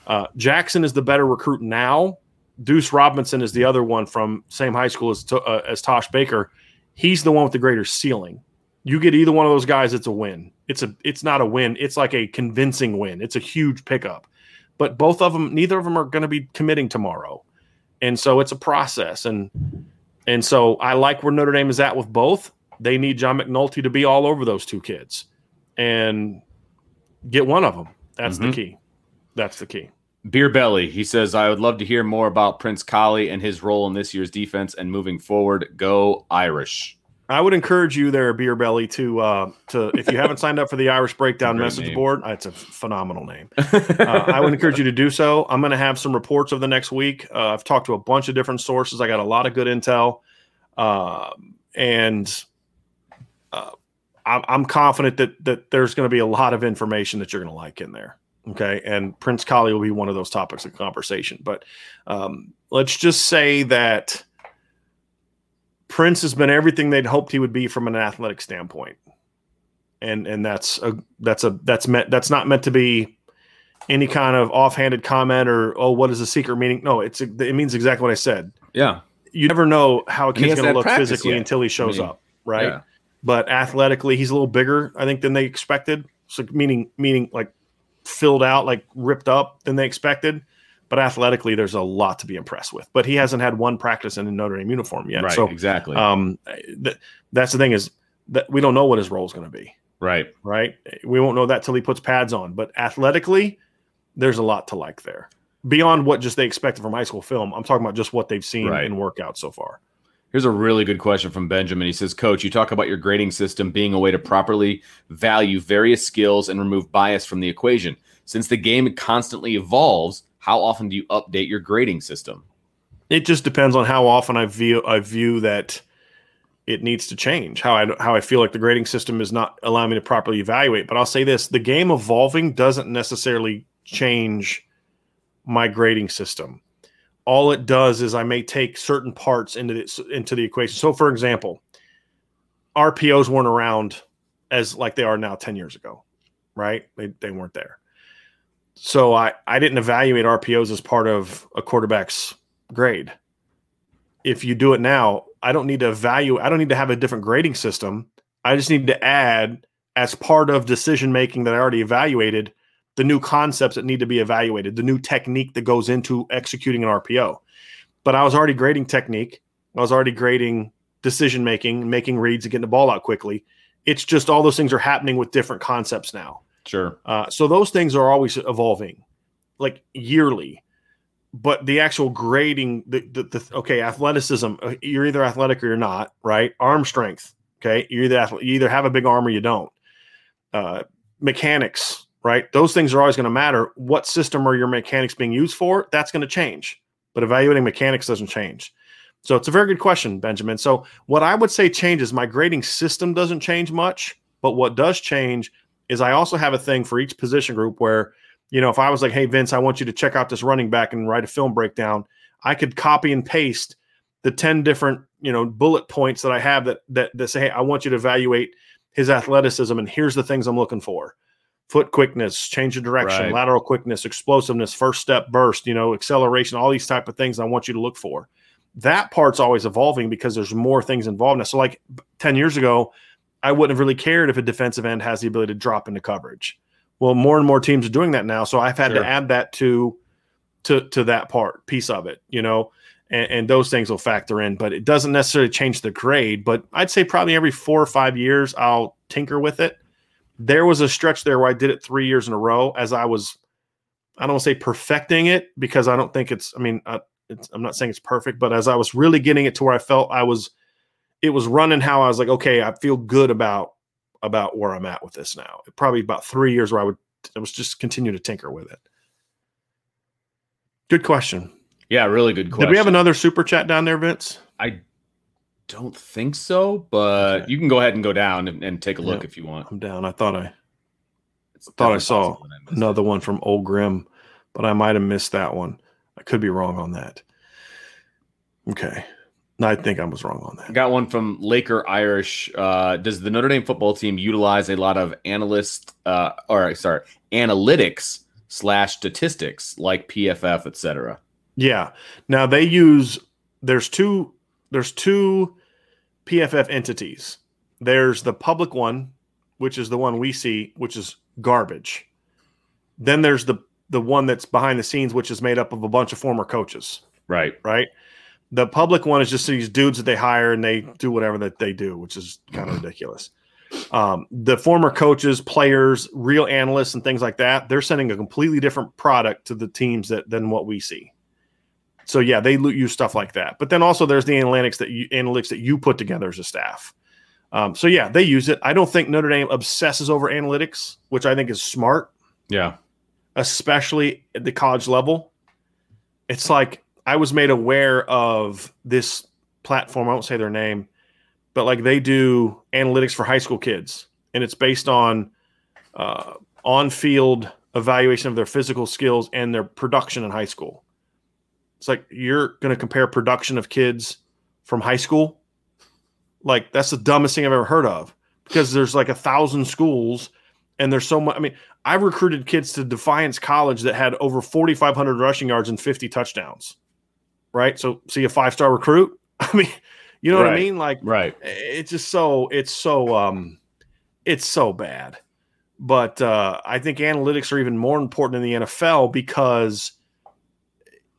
Uh, Jackson is the better recruit now. Deuce Robinson is the other one from same high school as, uh, as Tosh Baker. He's the one with the greater ceiling. You get either one of those guys, it's a win. It's a it's not a win. It's like a convincing win. It's a huge pickup. But both of them, neither of them are going to be committing tomorrow, and so it's a process. And and so I like where Notre Dame is at with both. They need John McNulty to be all over those two kids, and get one of them. That's mm-hmm. the key. That's the key. Beer Belly, he says, I would love to hear more about Prince Kollie and his role in this year's defense and moving forward. Go Irish. I would encourage you there, Beer Belly, to uh, to if you haven't signed up for the Irish Breakdown message name. board, it's a phenomenal name. [laughs] uh, I would encourage you to do so. I'm going to have some reports of the next week. Uh, I've talked to a bunch of different sources. I got a lot of good intel, uh, and uh, I'm, I'm confident that that there's going to be a lot of information that you're going to like in there. Okay, and Prince Kollie will be one of those topics of conversation. But um, let's just say that Prince has been everything they'd hoped he would be from an athletic standpoint, and and that's a that's a that's meant that's not meant to be any kind of offhanded comment or oh what is the secret meaning? No, it's it means exactly what I said. Yeah, you never know how a kid's going to look physically yet. until he shows I mean, up, right? Yeah. But athletically, he's a little bigger, I think, than they expected. So meaning meaning like filled out, like ripped up than they expected but athletically, there's a lot to be impressed with. But he hasn't had one practice in a Notre Dame uniform yet. Right. So exactly. Um, th- that's the thing is that we don't know what his role is going to be. Right. Right. We won't know that till he puts pads on. But athletically, there's a lot to like there beyond what just they expected from high school film. I'm talking about just what they've seen right. in workouts so far. Here's a really good question from Benjamin. He says, Coach, you talk about your grading system being a way to properly value various skills and remove bias from the equation. Since the game constantly evolves, how often do you update your grading system? It just depends on how often I view I view that it needs to change. How I how I feel like the grading system is not allowing me to properly evaluate. But I'll say this: the game evolving doesn't necessarily change my grading system. All it does is I may take certain parts into the, into the equation. So, for example, RPOs weren't around as like they are now ten years ago, right? They they weren't there. So I, I didn't evaluate RPOs as part of a quarterback's grade. If you do it now, I don't need to evaluate, I don't need to have a different grading system. I just need to add as part of decision making that I already evaluated the new concepts that need to be evaluated, the new technique that goes into executing an RPO. But I was already grading technique. I was already grading decision making, making reads and getting the ball out quickly. It's just all those things are happening with different concepts now. Sure. Uh, so those things are always evolving, like yearly. But the actual grading, the, the, the okay, athleticism, uh, you're either athletic or you're not, right? Arm strength, okay, you're either you either have a big arm or you don't. Uh, mechanics, right? Those things are always going to matter. What system are your mechanics being used for? That's going to change. But evaluating mechanics doesn't change. So it's a very good question, Benjamin. So what I would say changes, my grading system doesn't change much, but what does change is I also have a thing for each position group where, you know, if I was like, hey, Vince, I want you to check out this running back and write a film breakdown, I could copy and paste the 10 different, you know, bullet points that I have that, that, that say, hey, I want you to evaluate his athleticism. And here's the things I'm looking for foot quickness, change of direction, right. lateral quickness, explosiveness, first step burst, you know, acceleration, all these type of things I want you to look for. That part's always evolving because there's more things involved now. So like 10 years ago, I wouldn't have really cared if a defensive end has the ability to drop into coverage. Well, more and more teams are doing that now, so I've had sure. to add that to to to that part piece of it, you know, and, and, those things will factor in, but it doesn't necessarily change the grade. But I'd say probably every four or five years I'll tinker with it. There was a stretch there where I did it three years in a row as I was, I don't want to say perfecting it because I don't think it's. I mean, uh, it's, I'm not saying it's perfect, but as I was really getting it to where I felt I was it was running how I was like, okay, I feel good about about where I'm at with this now. Probably about three years where I would I was just continue to tinker with it. Good question. Yeah, really good question. Did we have another super chat down there, Vince? I don't think so, but okay. you can go ahead and go down and, and take a look if you want. I'm down. I thought I it's thought I saw I another one from Old Grim, but I might have missed that one. I could be wrong on that. Okay. No, I think I was wrong on that. Got one from Laker Irish. Uh, does the Notre Dame football team utilize a lot of analyst uh, or sorry, analytics slash statistics like PFF, etc.? Yeah. Now they use there's two there's two PFF entities. There's the public one, which is the one we see, which is garbage. Then there's the the one that's behind the scenes, which is made up of a bunch of former coaches. Right. Right. The public one is just these dudes that they hire and they do whatever that they do, which is kind of ridiculous. Um, the former coaches, players, real analysts, and things like that, they're sending a completely different product to the teams that than what we see. So yeah, they use stuff like that. But then also there's the analytics that you, analytics that you put together as a staff. Um, so yeah, they use it. I don't think Notre Dame obsesses over analytics, which I think is smart. Yeah, especially at the college level. It's like I was made aware of this platform. I won't say their name, but like they do analytics for high school kids, and it's based on uh, on-field evaluation of their physical skills and their production in high school. It's like you're going to compare production of kids from high school. Like that's the dumbest thing I've ever heard of because there's like a thousand schools and there's so much. I mean, I recruited kids to Defiance College that had over 4,500 rushing yards and 50 touchdowns. Right. So, see a five star recruit. [laughs] I mean, you know right. what I mean? Like, right. It's just so, it's so, um, it's so bad. But uh, I think analytics are even more important in the NFL because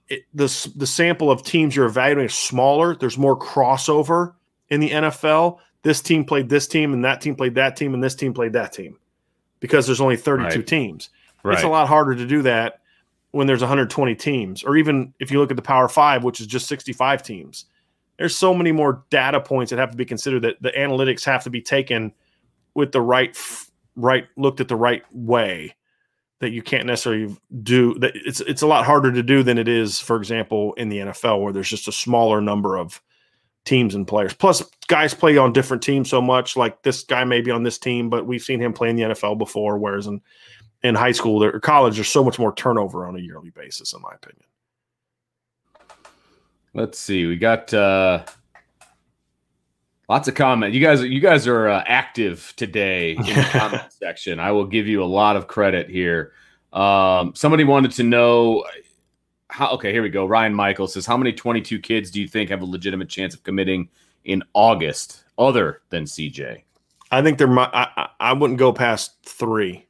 it, the, the sample of teams you're evaluating is smaller. There's more crossover in the NFL. This team played this team, and that team played that team, and this team played that team because there's only 32 right. teams. Right. It's a lot harder to do that when there's 120 teams, or even if you look at the Power Five, which is just 65 teams. There's so many more data points that have to be considered that the analytics have to be taken with the right, right looked at the right way that you can't necessarily do that it's it's a lot harder to do than it is for example in the NFL where there's just a smaller number of teams and players. Plus guys play on different teams so much like this guy may be on this team but we've seen him play in the NFL before whereas in in high school or college there's so much more turnover on a yearly basis in my opinion. Let's see we got uh Lots of comment. You guys, you guys are uh, active today in the [laughs] comment section. I will give you a lot of credit here. Um, somebody wanted to know how. Okay, here we go. Ryan Michael says, "How many 22 kids do you think have a legitimate chance of committing in August, other than CJ?" I think there might. I, I wouldn't go past three,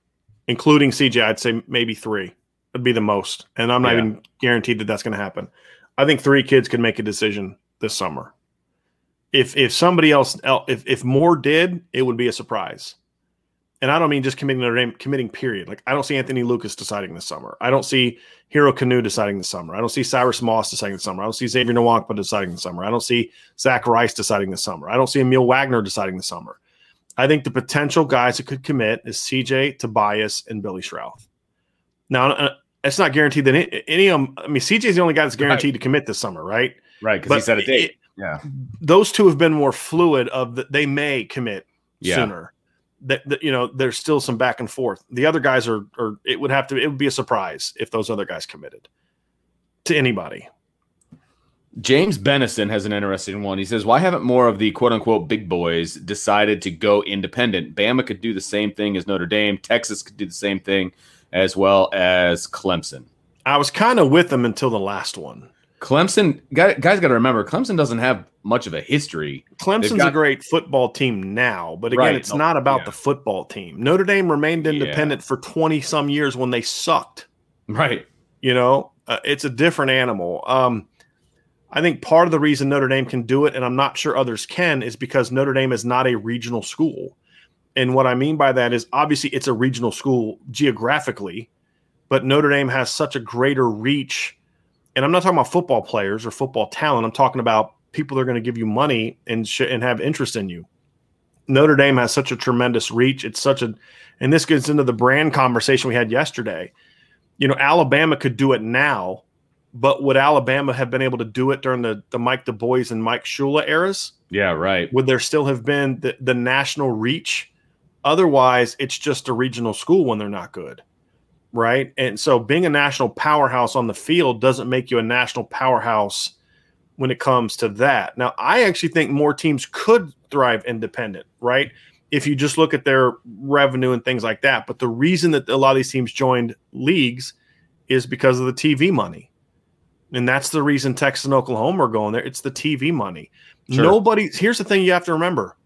including CJ. I'd say maybe three would be the most, and I'm not yeah. even guaranteed that that's going to happen. I think three kids could make a decision this summer if if somebody else if if more did, it would be a surprise. And I don't mean just committing Notre Dame, committing period. Like I don't see Anthony Lucas deciding this summer. I don't see Hero Kanu deciding this summer. I don't see Cyrus Moss deciding this summer. I don't see Xavier Nwankpa deciding this summer. I don't see Zach Rice deciding this summer. I don't see Aamil Wagner deciding this summer. I think the potential guys that could commit is CJ, Tobias, and Billy Schrauth. Now, uh, it's not guaranteed that any, of them. I mean, CJ is the only guy that's guaranteed right. to commit this summer, right? Right, because he set a date. It, yeah. Those two have been more fluid of that they may commit yeah. sooner. That, that, you know, there's still some back and forth. The other guys are are it would have to it would be a surprise if those other guys committed to anybody. James Benison has an interesting one. He says, Why haven't more of the quote unquote big boys decided to go independent? Bama could do the same thing as Notre Dame. Texas could do the same thing as well as Clemson. I was kind of with them until the last one. Clemson guys got to remember Clemson doesn't have much of a history. Clemson's got, a great football team now, but again, right. it's not about yeah. the football team. Notre Dame remained independent yeah. for 20 some years when they sucked. Right. You know, uh, it's a different animal. Um, I think part of the reason Notre Dame can do it, and I'm not sure others can, is because Notre Dame is not a regional school. And what I mean by that is obviously it's a regional school geographically, but Notre Dame has such a greater reach and I'm not talking about football players or football talent. I'm talking about people that are going to give you money and sh- and have interest in you. Notre Dame has such a tremendous reach. It's such a, and this gets into the brand conversation we had yesterday. You know, Alabama could do it now, but would Alabama have been able to do it during the the Mike DuBose and Mike Shula eras? Yeah, right. Would there still have been the, the national reach? Otherwise, it's just a regional school when they're not good right? And so being a national powerhouse on the field doesn't make you a national powerhouse when it comes to that. Now, I actually think more teams could thrive independent, right? If you just look at their revenue and things like that. But the reason that a lot of these teams joined leagues is because of the TV money. And that's the reason Texas and Oklahoma are going there. It's the TV money. Sure. Nobody, here's the thing you have to remember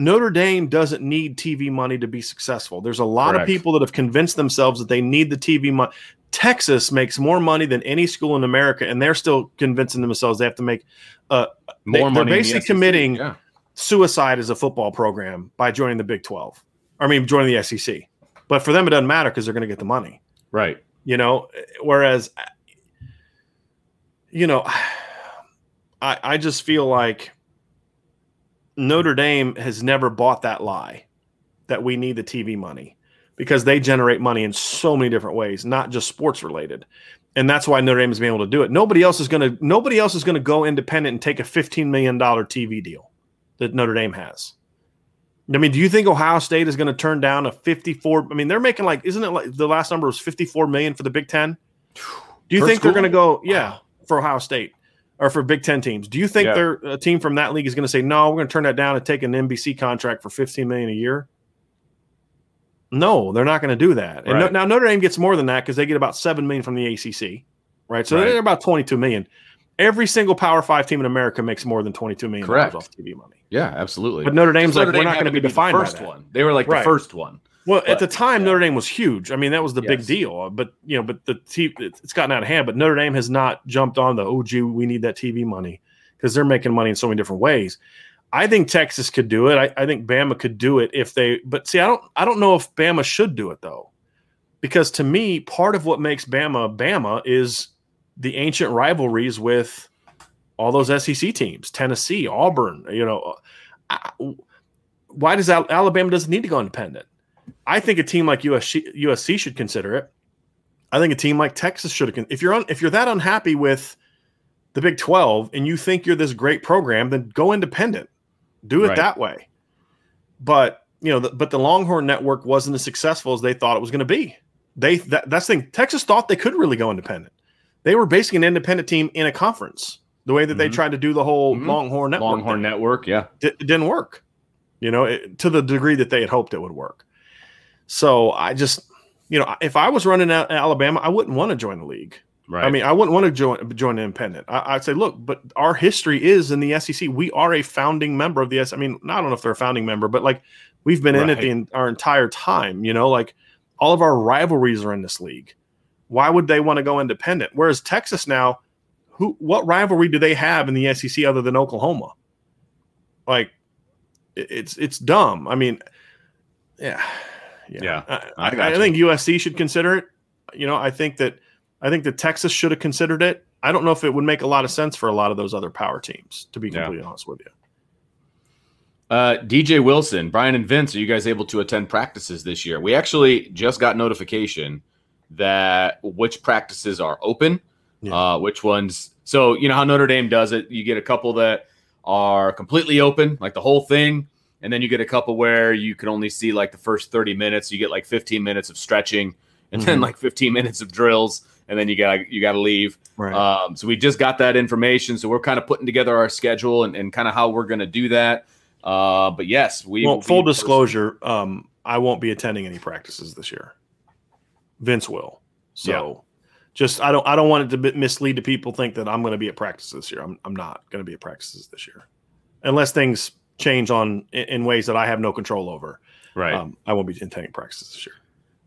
Notre Dame doesn't need TV money to be successful. There's a lot Correct. of people that have convinced themselves that they need the TV money. Texas makes more money than any school in America, and they're still convincing themselves they have to make uh, More money. they're in the basically committing- Yeah. suicide as a football program by joining the Big 12. I mean, joining the SEC. But for them, it doesn't matter because they're going to get the money. Right. you know whereas you know [sighs] i i just feel like notre dame has never bought that lie that we need the tv money because they generate money in so many different ways not just sports related. And that's why notre dame has been able to do it. Nobody else is going to nobody else is going to go independent and take a 15 million dollar tv deal that notre dame has. I mean, do you think Ohio State is going to turn down a 54? I mean, they're making like, isn't it like the last number was 54 million for the Big Ten? Do you think they're going to go, yeah, for Ohio State or for Big Ten teams? Do you think Yeah. they're a team from that league is going to say, no, we're going to turn that down and take an NBC contract for 15 million a year? No, they're not going to do that. And no- now Notre Dame gets more than that because they get about 7 million from the ACC, right? So Right. they're about 22 million. Every single Power Five team in America makes more than 22 million Correct. off TV money. Yeah, absolutely. But Notre Dame's Notre like, Dame we're not going to be the defined by first one. They were like Right. the first one. Well, But, at the time, yeah. Notre Dame was huge. I mean, that was the big deal. Uh, but you know, but the t- it's gotten out of hand. But Notre Dame has not jumped on the oh, gee, we need that TV money because they're making money in so many different ways. I think Texas could do it. I, I think Bama could do it if they. But see, I don't. I don't know if Bama should do it though, because to me, part of what makes Bama Bama is the ancient rivalries with all those SEC teams, Tennessee, Auburn. You know, uh, I- why does Al- Alabama doesn't need to go independent? I think a team like USC, USC should consider it. I think a team like Texas should. have. If you're un, if you're that unhappy with the Big Twelve and you think you're this great program, then go independent. Do it Right. that way. But you know, the, but the Longhorn Network wasn't as successful as they thought it was going to be. They that, that's the thing. Texas thought they could really go independent. They were basically an independent team in a conference. The way that they Mhm. tried to do the whole Mhm. Longhorn Network, Longhorn thing Network. Yeah. it didn't work, you know, it, to the degree that they had hoped it would work. So I just, you know, if I was running out Alabama, I wouldn't want to join the league. Right. I mean, I wouldn't want to join join an independent. I, I'd say, look, but our history is in the SEC. We are a founding member of the S. I mean, I don't know if they're a founding member, but like we've been in it the, our entire time. You know, like all of our rivalries are in this league. Why would they want to go independent? Whereas Texas now, who what rivalry do they have in the SEC other than Oklahoma? Like, it- it's it's dumb. I mean, yeah, Yeah, I, I I, got I you. think USC should consider it. You know, I think that I think that Texas should have considered it. I don't know if it would make a lot of sense for a lot of those other power teams, to be Yeah. completely honest with you. Uh, DJ Wilson, Brian, and Vince, are you guys able to attend practices this year? We actually just got notification that which practices are open, Yeah. uh, which ones. So you know how Notre Dame does it. You get a couple that are completely open, like the whole thing, and then you get a couple where you can only see like the first thirty minutes. You get like fifteen minutes of stretching, and then Mhm. like fifteen minutes of drills, and then you got you got to leave. Right. Um, so we just got that information. So we're kind of putting together our schedule and, and kind of how we're going to do that. Uh, but yes, we well, full disclosure, um, I won't be attending any practices this year. Vince will. So just I don't I don't want it to mislead to people think that I'm going to be at practice this year. I'm I'm not going to be at practices this year. Unless things change on in, ways that I have no control over. Right. Um, I won't be attending practices this year.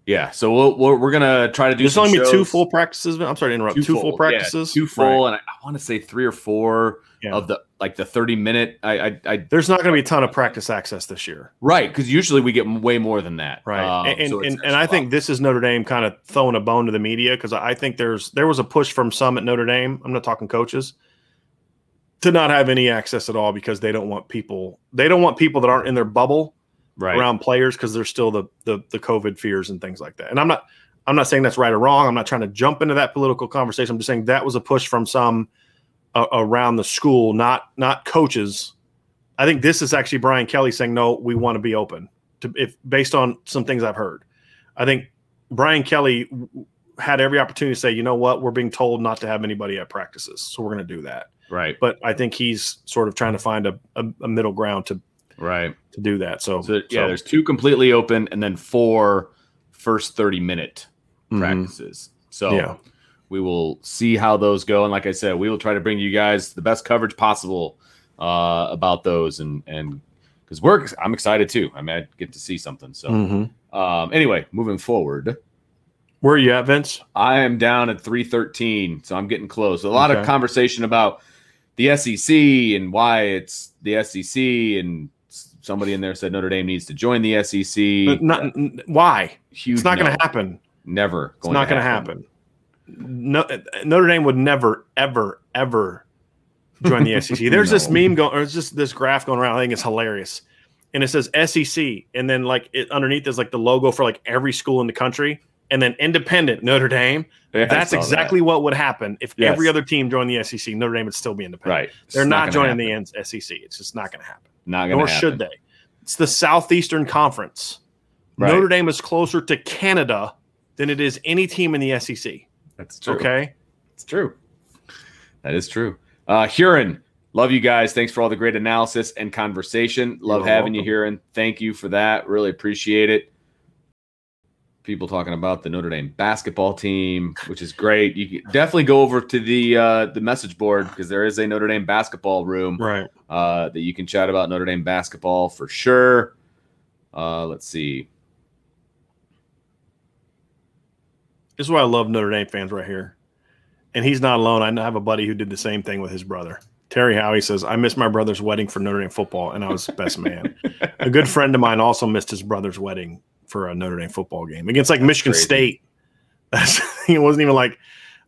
yeah. So we'll, we're, we're going to try to do There's only be two full practices. I'm sorry to interrupt. Two, full, yeah, practices. two full, Right. and I, I want to say three or four Yeah. of the like the 30 minute. I, I, I There's not going to be a ton of practice access this year. right because usually we get way more than that. Right. Um, and so and, and I think this is Notre Dame kind of throwing a bone to the media because I think there's there was a push from some at Notre Dame. I'm not talking coaches to not have any access at all because they don't want people they don't want people that aren't in their bubble right. around players because there's still the, the the COVID fears and things like that. And I'm not I'm not saying that's right or wrong. I'm not trying to jump into that political conversation. I'm just saying that was a push from some uh, around the school, not not coaches. I think this is actually Brian Kelly saying no, we want to be open to if based on some things I've heard. I think Brian Kelly w- had every opportunity to say, you know what, we're being told not to have anybody at practices, so we're going to do that. Right. But I think he's sort of trying to find a, a, a middle ground to Right. to do that. So, So yeah, so- there's two completely open and then four first 30 minute Mhm. practices. So Yeah. we will see how those go. And like I said, we will try to bring you guys the best coverage possible uh, about those. And and because we're I'm excited too. I mean, I get to see something. So Mm-hmm. um, anyway, moving forward, Where are you at, Vince? I am down at 313, so I'm getting close. A lot of conversation about the SEC and why it's the SEC, and somebody in there said Notre Dame needs to join the SEC. But not, why? Huge It's not going to happen. Never. It's not going to happen. No, Notre Dame would never, ever, ever join the SEC. [laughs] There's this meme going, or it's just this graph going around. I think it's hilarious, and it says SEC, and then like it, underneath is like the logo for like every school in the country, and then independent Notre Dame. Yeah, That's saw that. exactly what would happen if Yes. every other team joined the SEC. Notre Dame would still be independent. right. It's They're not, gonna joining happen. the SEC. It's just not going to happen. Not going Nor to should they. It's the Southeastern Conference. Right. Notre Dame is closer to Canada than it is any team in the SEC. That's true. Okay. It's true. That is true. Uh Huron, love you guys. Thanks for all the great analysis and conversation. Love You're having you, welcome. Huron. Thank you for that. Really appreciate it. People talking about the Notre Dame basketball team, which is great. You can definitely go over to the uh, the message board because there is a Notre Dame basketball room Right. uh, that you can chat about Notre Dame basketball for sure. Uh, let's see. This is why I love Notre Dame fans right here. And he's not alone. I have a buddy who did the same thing with his brother. Terry Howie says, I missed my brother's wedding for Notre Dame football, and I was best man. [laughs] a good friend of mine also missed his brother's wedding for a Notre Dame football game against like Michigan crazy. State. [laughs] That's, it wasn't even like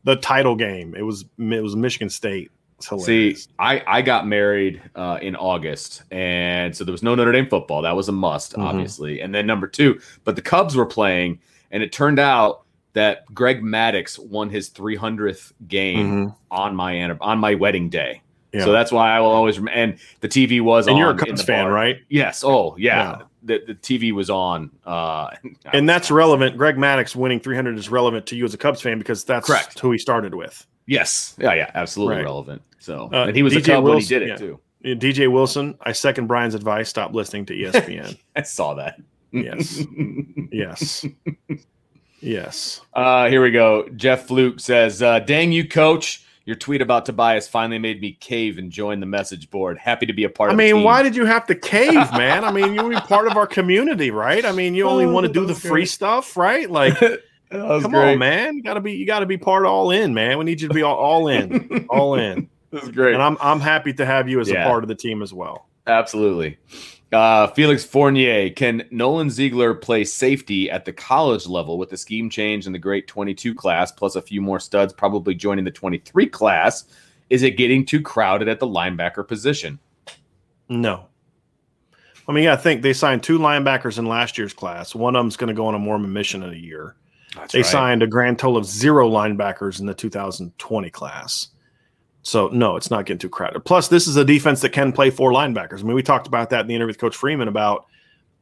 the title game. It was it was Michigan State. See. I, I got married uh, in August, and so there was no Notre Dame football. That was a must, Mhm. obviously. And then number two, but the Cubs were playing, and it turned out that Greg Maddux won his 300th game Mhm. on my on my wedding day. Yeah. So that's why I will always and the TV was and you're a Cubs fan, bar. right? Yes. Oh, yeah. Yeah. The, the TV was on, uh, And that's relevant. Greg Maddux winning 300 is relevant to you as a Cubs fan because that's Correct. who he started with. yes, yeah, yeah, absolutely Right. relevant. So, Uh, and he was a DJ Cub when he did it yeah. too. DJ Wilson, I second Brian's advice. Stop listening to ESPN. [laughs] I saw that. Yes. yes. [laughs] Yes. Uh, here we go. Jeff Fluke says, uh, "Dang you, coach! Your tweet about Tobias finally made me cave and join the message board. Happy to be a part I of. the I mean, team. why did you have to cave, [laughs] man? I mean, you're part of our community, right? I mean, you only Oh, want to do the was free great. stuff, right? Like, [laughs] That was come great. on, man. You gotta be you gotta be part all in, man. We need you to be all, all in. All in. [laughs] This is great. And I'm I'm happy to have you as Yeah. a part of the team as well. Absolutely. Uh, Felix Fournier, can Nolan Ziegler play safety at the college level with the scheme change in the great 22 class, plus a few more studs probably joining the 23 class? Is it getting too crowded at the linebacker position? No. I mean, yeah, I think they signed two linebackers in last year's class. One of them's going to go on a Mormon mission in a year. That's they signed a grand total of zero linebackers in the 2020 class. So no, it's not getting too crowded. Plus, this is a defense that can play four linebackers. I mean, we talked about that in the interview with Coach Freeman about,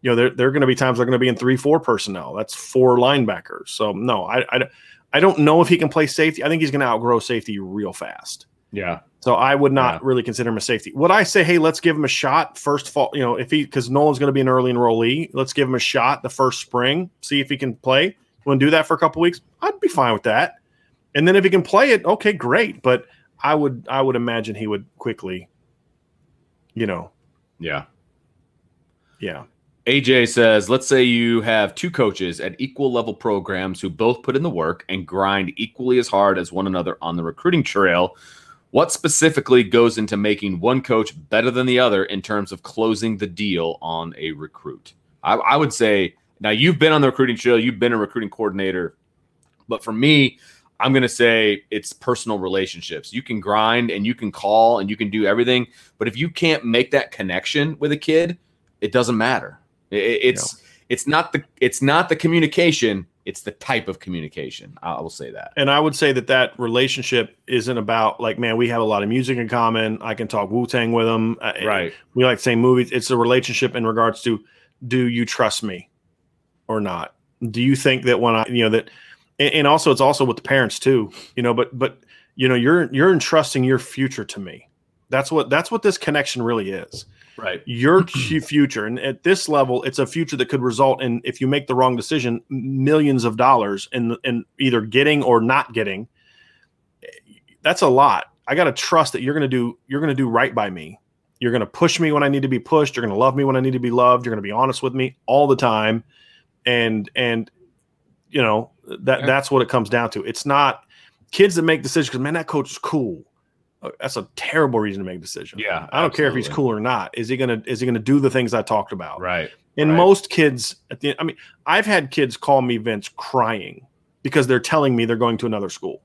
you know, there, there are going to be times they're going to be in three, four personnel. That's four linebackers. So no, I, I, I don't know if he can play safety. I think he's going to outgrow safety real fast. Yeah. So I would not Yeah. really consider him a safety. Would I say, hey, let's give him a shot first fall? You know, if he because Nolan's going to be an early enrollee, let's give him a shot the first spring, see if he can play. Want to do that for a couple weeks? I'd be fine with that. And then if he can play it, okay, great. But I would I would imagine he would quickly, you know, Yeah. yeah. AJ says, let's say you have two coaches at equal level programs who both put in the work and grind equally as hard as one another on the recruiting trail. What specifically goes into making one coach better than the other in terms of closing the deal on a recruit? I, I would say, now you've been on the recruiting trail, you've been a recruiting coordinator, but for me, I'm going to say it's personal relationships. You can grind and you can call and you can do everything, but if you can't make that connection with a kid, it doesn't matter. I- I- It's it's not the it's not the communication, it's the type of communication. I will say that. And I would say that that relationship isn't about like, man, we have a lot of music in common. I can talk Wu Tang with. Uh, Right. we like the same movies. It's a relationship in regards to do you trust me or not? Do you think that when I, you know, that, and, and also it's also with the parents too, you know, but, but, you know, you're, you're entrusting your future to me. That's what, that's what this connection really is. Right. Your [clears throat] future. And at this level, it's a future that could result in, if you make the wrong decision, millions of dollars in, in either getting or not getting. That's a lot. I got to trust that you're going to do, you're going to do right by me You're going to push me when I need to be pushed. You're going to love me when I need to be loved. You're going to be honest with me all the time, and and you know that yeah. that's what it comes down to. It's not kids that make decisions because man, that coach is cool. Uh, that's a terrible reason to make a decision. Yeah, I don't absolutely. care if he's cool or not. Is he gonna is he gonna do the things I talked about? Right. And right. most kids at the I mean, I've had kids call me Vince crying because they're telling me they're going to another school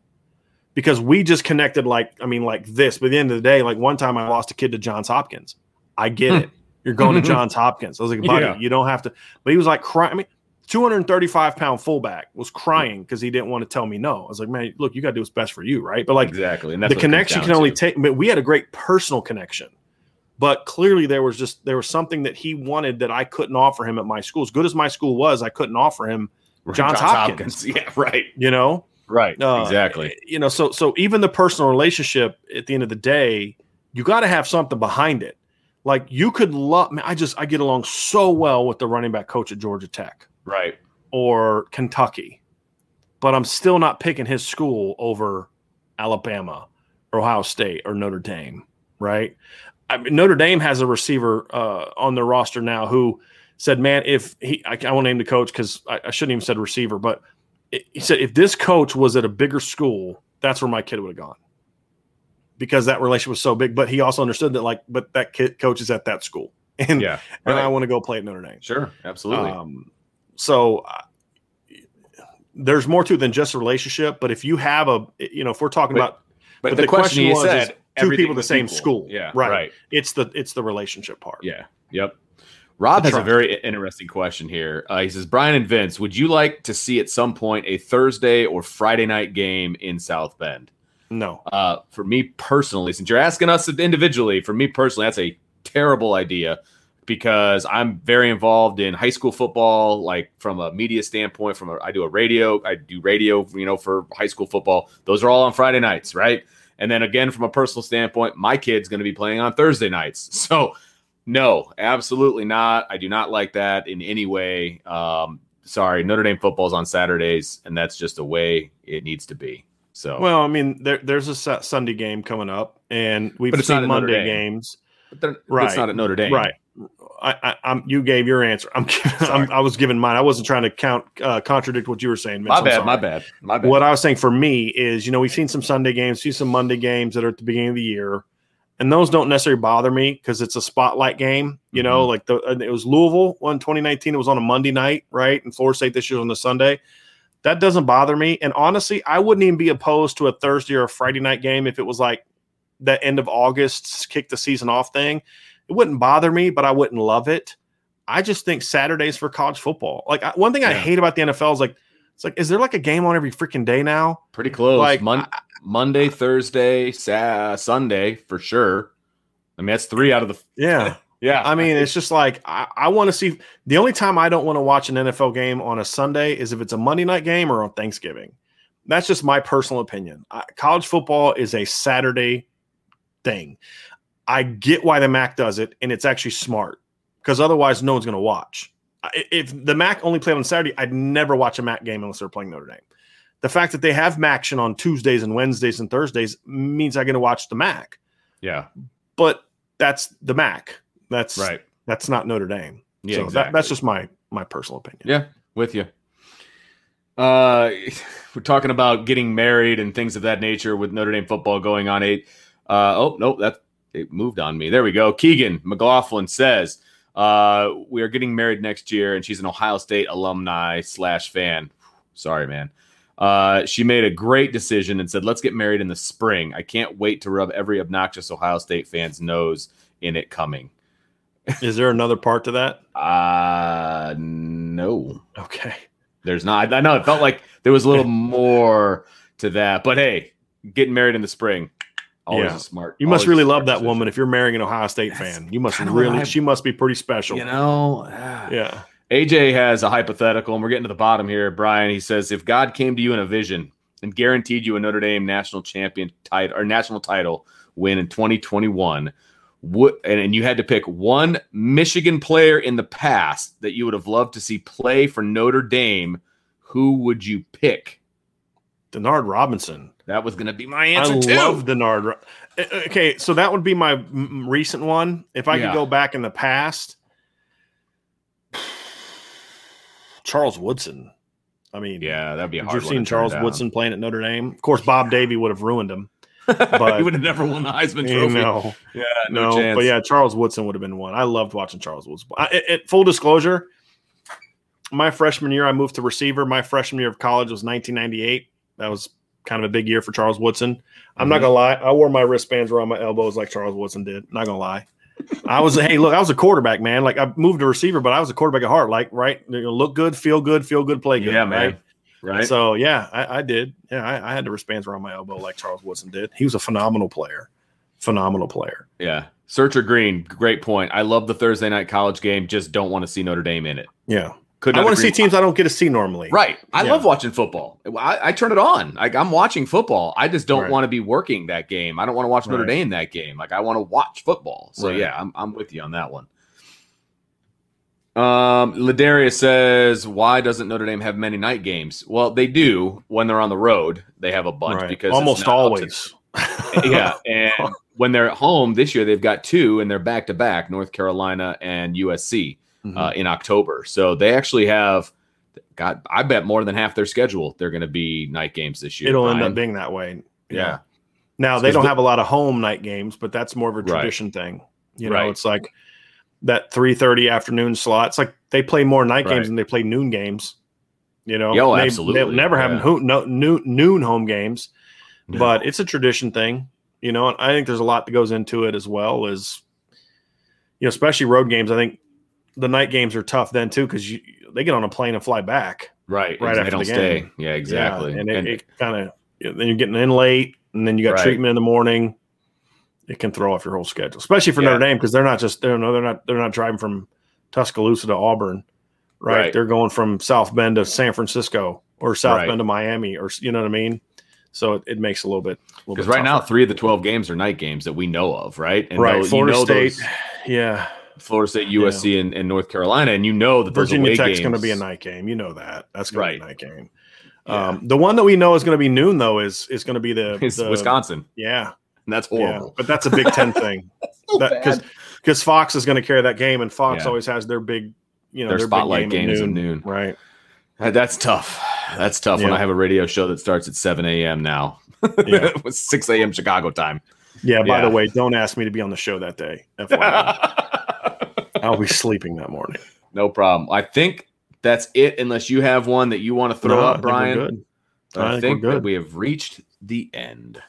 because we just connected like I mean like this. But at the end of the day, like one time I lost a kid to Johns Hopkins. I get hmm. it. You're going to [laughs] Johns Hopkins. I was like, buddy, yeah. you don't have to. But he was like crying. I mean, 235 pound fullback was crying because he didn't want to tell me no. I was like, man, look, you got to do what's best for you, right? But like exactly, and the connection can only to. take. But we had a great personal connection. But clearly, there was just there was something that he wanted that I couldn't offer him at my school. As good as my school was, I couldn't offer him Johns, Johns Hopkins. Hopkins. [laughs] Yeah, right. You know, Right. Uh, exactly. You know, so so even the personal relationship at the end of the day, you got to have something behind it. Like you could love. Man, I just I get along so well with the running back coach at Georgia Tech, right, or Kentucky, but I'm still not picking his school over Alabama, or Ohio State, or Notre Dame, right? I mean, Notre Dame has a receiver uh, on their roster now who said, "Man, if he, I, I won't name the coach because I, I shouldn't even said receiver, but." he said if this coach was at a bigger school, that's where my kid would have gone because that relationship was so big. But he also understood that, like, but that kid coach is at that school, [laughs] and yeah, and. I want to go play at Notre Dame. Sure, absolutely. Um, so uh, there's more to it than just a relationship. But if you have a, you know, if we're talking but, about, but, but the, the, question, question was said, two people the same equal. school, yeah, right. right. It's the it's the relationship part. Yeah, yep. Rob has a very interesting question here. Uh, he says, Brian and Vince, would you like to see at some point a Thursday or Friday night game in South Bend? No. Uh, for me personally, since you're asking us individually, for me personally, that's a terrible idea because I'm very involved in high school football, like from a media standpoint. From a, I do a radio, I do radio, you know, for high school football. Those are all on Friday nights, right? And then again, from a personal standpoint, my kid's going to be playing on Thursday nights, [laughs] so no, absolutely not. I do not like that in any way. Um, sorry, Notre Dame football's on Saturdays, and that's just the way it needs to be. So, well, I mean, there, there's a Sunday game coming up, and we've seen Monday games. But right, it's not at Notre Dame, right? I, am you gave your answer. I'm, [laughs] I'm, i was giving mine. I wasn't trying to count uh, contradict what you were saying. Vince. My bad. My bad. My bad. What I was saying for me is, you know, we've seen some Sunday games, see some Monday games that are at the beginning of the year and those don't necessarily bother me because it's a spotlight game. You know, mm-hmm. like the it was Louisville one 2019. It was on a Monday night, right? And Florida State this year on the Sunday. That doesn't bother me. And honestly, I wouldn't even be opposed to a Thursday or a Friday night game if it was like the end of August, kick the season off thing. It wouldn't bother me, but I wouldn't love it. I just think Saturdays for college football. Like one thing yeah. I hate about the NFL is like it's like is there like a game on every freaking day now? Pretty close. Like Mon- Monday, Thursday, Sa- Sunday for sure. I mean, that's three out of the. Yeah. [laughs] Yeah. I mean, it's just like I, I want to see. The only time I don't want to watch an NFL game on a Sunday is if it's a Monday night game or on Thanksgiving. That's just my personal opinion. I, college football is a Saturday thing. I get why the MAC does it, and it's actually smart because otherwise, no one's going to watch. If the MAC only played on Saturday, I'd never watch a MAC game unless they're playing Notre Dame the fact that they have MACtion on Tuesdays and Wednesdays and Thursdays means I get to watch the Mac. Yeah, but that's the Mac. That's right. That's not Notre Dame. Yeah, so exactly. that, that's just my my personal opinion. Yeah, with you. Uh, we're talking about getting married and things of that nature with Notre Dame football going on. Eight. Uh, oh no, that it moved on me. There we go. Keegan McLaughlin says, uh, we are getting married next year, and she's an Ohio State alumni slash fan. Sorry, man. Uh, she made a great decision and said, "Let's get married in the spring. I can't wait to rub every obnoxious Ohio State fan's nose in it coming." Is there another part to that? [laughs] Uh no. Okay. There's not. I know it felt like there was a little [laughs] more to that, but hey, getting married in the spring. Always yeah. smart. You must really love that decision. woman if you're marrying an Ohio State That's fan. You must really. She must be pretty special. You know. Ah. yeah. AJ has a hypothetical, and we're getting to the bottom here. Brian, he says, if God came to you in a vision and guaranteed you a Notre Dame national champion title or national title win in 2021, what and, and you had to pick one Michigan player in the past that you would have loved to see play for Notre Dame, who would you pick? Denard Robinson. That was going to be my answer I too. love Denard. Uh, Okay, so that would be my m- recent one. If I Yeah. could go back in the past, Charles Woodson. I mean, yeah, that'd be a hard you one seen Charles. Woodson playing at Notre Dame? Of course, Bob Davie would have ruined him. [laughs] he but- would have never won the Heisman You Trophy. know, [laughs] Yeah, no, no, chance. but yeah, Charles Woodson would have been one. I loved watching Charles Woodson. I, it, it- full disclosure, my freshman year, I moved to receiver. My freshman year of college was 1998. That was kind of a big year for Charles Woodson. I'm not Mhm. gonna lie, I wore my wristbands around my elbows like Charles Woodson did. Not gonna lie. I was hey, look, I was a quarterback, man. Like I moved to receiver, but I was a quarterback at heart. Like, right, you know, look good, feel good, feel good, play good. yeah, man. right? Right. So yeah, I, I did. Yeah, I, I had the wristbands around my elbow like Charles Woodson did. He was a phenomenal player. Phenomenal player. yeah. Searcher Green, great point. I love the Thursday night college game. Just don't want to see Notre Dame in it. Yeah. Could I want to see teams I don't get to see normally. Right. I Yeah. love watching football. I, I turn it on. Like I'm watching football. I just don't Right. want to be working that game. I don't want to watch Notre Right. Dame that game. Like I want to watch football. So Right. yeah, I'm I'm with you on that one. Um, Ladarius says, "Why doesn't Notre Dame have many night games?" Well, they do when they're on the road. They have a bunch Right. because almost not up to- always. yeah, and [laughs] when they're at home this year, they've got two, and they're back to back: North Carolina and USC Mhm. uh, in October. So they actually have got. I bet more than half their schedule. They're going to be night games this year. It'll end up being that way. Yeah. Now they don't the- have a lot of home night games, but that's more of a Right. tradition thing. You know, Right. it's like that three thirty afternoon slot. It's like they play more night Right. games than they play noon games. You know, Yeah, oh, They- absolutely. They'll never have Yeah. ho- no, noon, noon home games, but it's a tradition thing. You know, and I think there's a lot that goes into it as well as, you know, especially road games. I think the night games are tough then too because you they get on a plane and fly back. right, right they after don't the stay. game. Yeah, exactly. Yeah, and it, And- it kind of then you're getting in late, and then you got Right. treatment in the morning. It can throw off your whole schedule, especially for Yeah. Notre Dame because they're not just they're no they're not they're not driving from Tuscaloosa to Auburn, right? Right. They're going from South Bend to San Francisco or South Right. Bend to Miami, or you know what I mean. So it, it makes a little bit because right now, three of the twelve games are night games that we know of, right? And right? those- you Florida know State, those- yeah. Florida State, USC, and, and North Carolina, and you know that Virginia Tech's going to be a night game. You know that. That's going to be a night game. Yeah. Um, the one that we know is going to be noon though is is going to be the, [laughs] the Wisconsin, Yeah, and that's yeah, horrible. but that's a Big Ten [laughs] thing. Because bad. because Fox is going to carry that game, and Fox Yeah. always has their big, you know, Their big spotlight game at games at noon. right? Uh, That's tough. That's tough when I have a radio show that starts at 7 a.m. now. Yeah. [laughs] With 6 a.m. Chicago time. Yeah. By Yeah. the way, don't ask me to be on the show that day. FYI. I'll be sleeping that morning. no problem. I think that's it, unless you have one that you want to throw No, I up, Bryan. good. I, I think think, we have reached the end.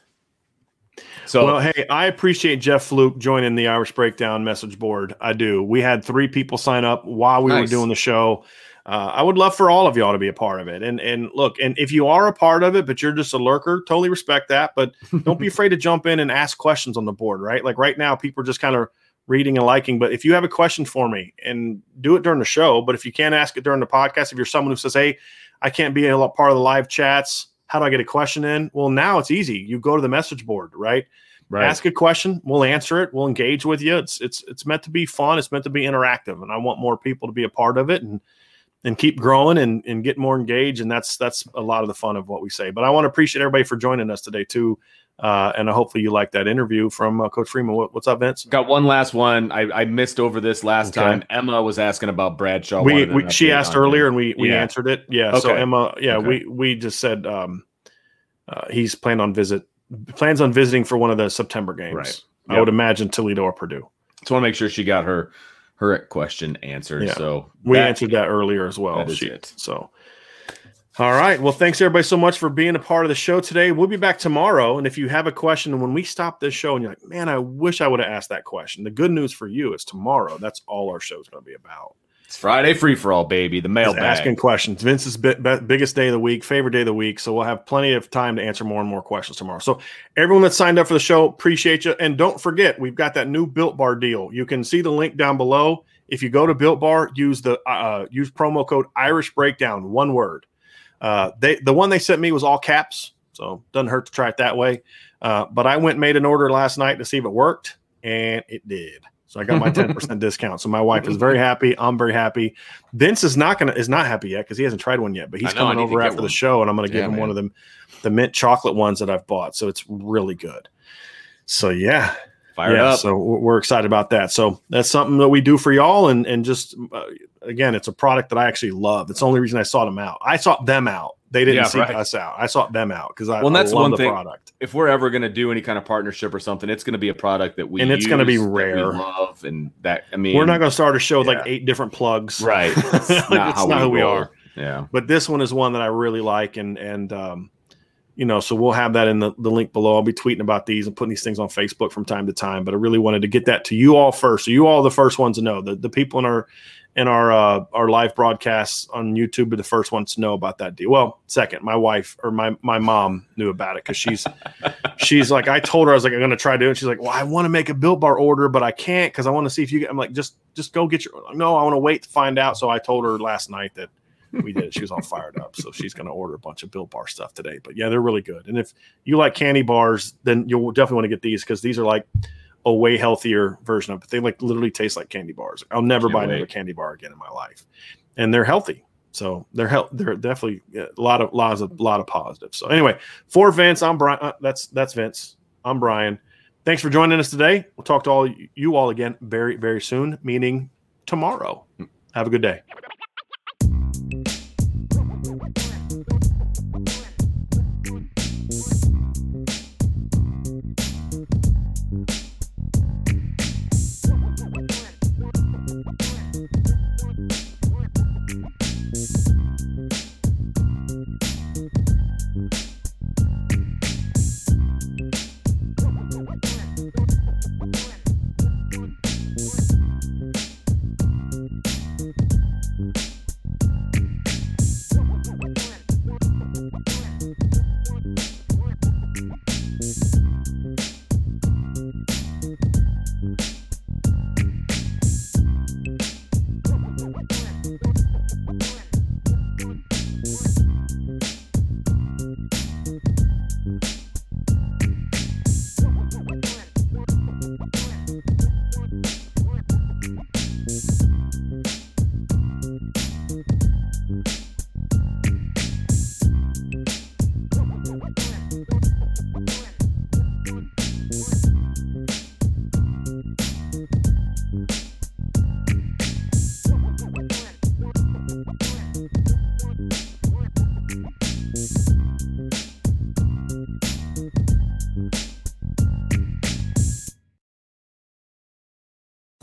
So, well, hey, I appreciate Jeff Fluke joining the Irish Breakdown message board. I do. We had three people sign up while we were doing the show. Uh, I would love for all of y'all to be a part of it. And and look, and if you are a part of it, but you're just a lurker, totally respect that. But don't be [laughs] afraid to jump in and ask questions on the board, right? Like right now, people are just kind of reading and liking. But if you have a question for me, and do it during the show. But if you can't ask it during the podcast, if you're someone who says, "Hey, I can't be a part of the live chats," how do I get a question in? Well, now it's easy. You go to the message board, right? right. ask a question we'll answer it we'll engage with you it's it's it's meant to be fun it's meant to be interactive and i want more people to be a part of it and and keep growing and and get more engaged and that's that's a lot of the fun of what we say but i want to appreciate everybody for joining us today too uh, and hopefully you like that interview from uh, coach freeman what, what's up vince Got one last one. I, I missed over this last Okay. time. Emma was asking about Bradshaw. we, we she asked earlier him. and we we Yeah. answered it yeah so emma yeah Okay. we we just said um uh, he's planned on visit plans on visiting for one of the september games Right. i would imagine toledo or purdue Just want to make sure she got her her question answered. Yeah. So We that- answered that earlier as well. that is She- it. So, all right. Well, thanks everybody so much for being a part of the show today. We'll be back tomorrow. And if you have a question when we stop this show and you're like, man, I wish I would have asked that question, the good news for you is tomorrow. That's all our show's going to be about. It's Friday free for all, baby. The Is mailbag. asking questions. Vince's bi- bi- biggest day of the week, favorite day of the week. So we'll have plenty of time to answer more and more questions tomorrow. So everyone that signed up for the show, appreciate you. And don't forget, we've got that new Built Bar deal. You can see the link down below. If you go to Built Bar, use the uh, use promo code Irish Breakdown, one word. Uh, they the one they sent me was all caps, so doesn't hurt to try it that way. Uh, but I went and made an order last night to see if it worked, and it did. So I got my [laughs] 10% discount. So my wife is very happy. I'm very happy. Vince is not gonna is not happy yet because he hasn't tried one yet, but he's know, coming over after one. the show and I'm gonna give Yeah, him man. one of them the mint chocolate ones that I've bought. So it's really good. So yeah, Fire yeah, up. so we're we're excited about that. So that's something that we do for y'all, and and just uh, again, it's a product that I actually love. It's the only reason I sought them out. I sought them out. They didn't Yeah, seek right. us out. I sought them out because I, Well, and I that's love one the thing- product. if we're ever going to do any kind of partnership or something, it's going to be a product that we And it's gonna be use, that rare. love, and that I mean, We're not going to start a show with yeah. like eight different plugs, right. [laughs] It's It's not, how not who we are. Yeah, But this one is one that I really like, and and um, you know, so we'll have that in the, the link below. I'll be tweeting about these and putting these things on Facebook from time to time. But I really wanted to get that to you all first, so you all are the first ones to know. The the people in our in our uh, our live broadcasts on YouTube are the first ones to know about that deal. Well, second, my wife or my my mom knew about it because she's [laughs] she's like I told her I was like I'm to try to do it. She's like, well, I want to make a Built Bar order, but I can't because I want to see if you. Get, I'm like, just just go get your. No, I want to wait to find out. So I told her last night that we did it. She was all fired up. So she's to order a bunch of Built Bar stuff today. But yeah, they're really good. And if you like candy bars, then you'll definitely want to get these because these are like a way healthier version of it. They like literally taste like candy bars. I'll never Can't buy wait. another candy bar again in my life. And they're healthy. So they're health. They're definitely a lot of lots of lot of positives. So anyway, for Vince, I'm Bryan. Uh, that's that's Vince. I'm Bryan. Thanks for joining us today. We'll talk to all you all again very very soon, meaning tomorrow. Have a good day.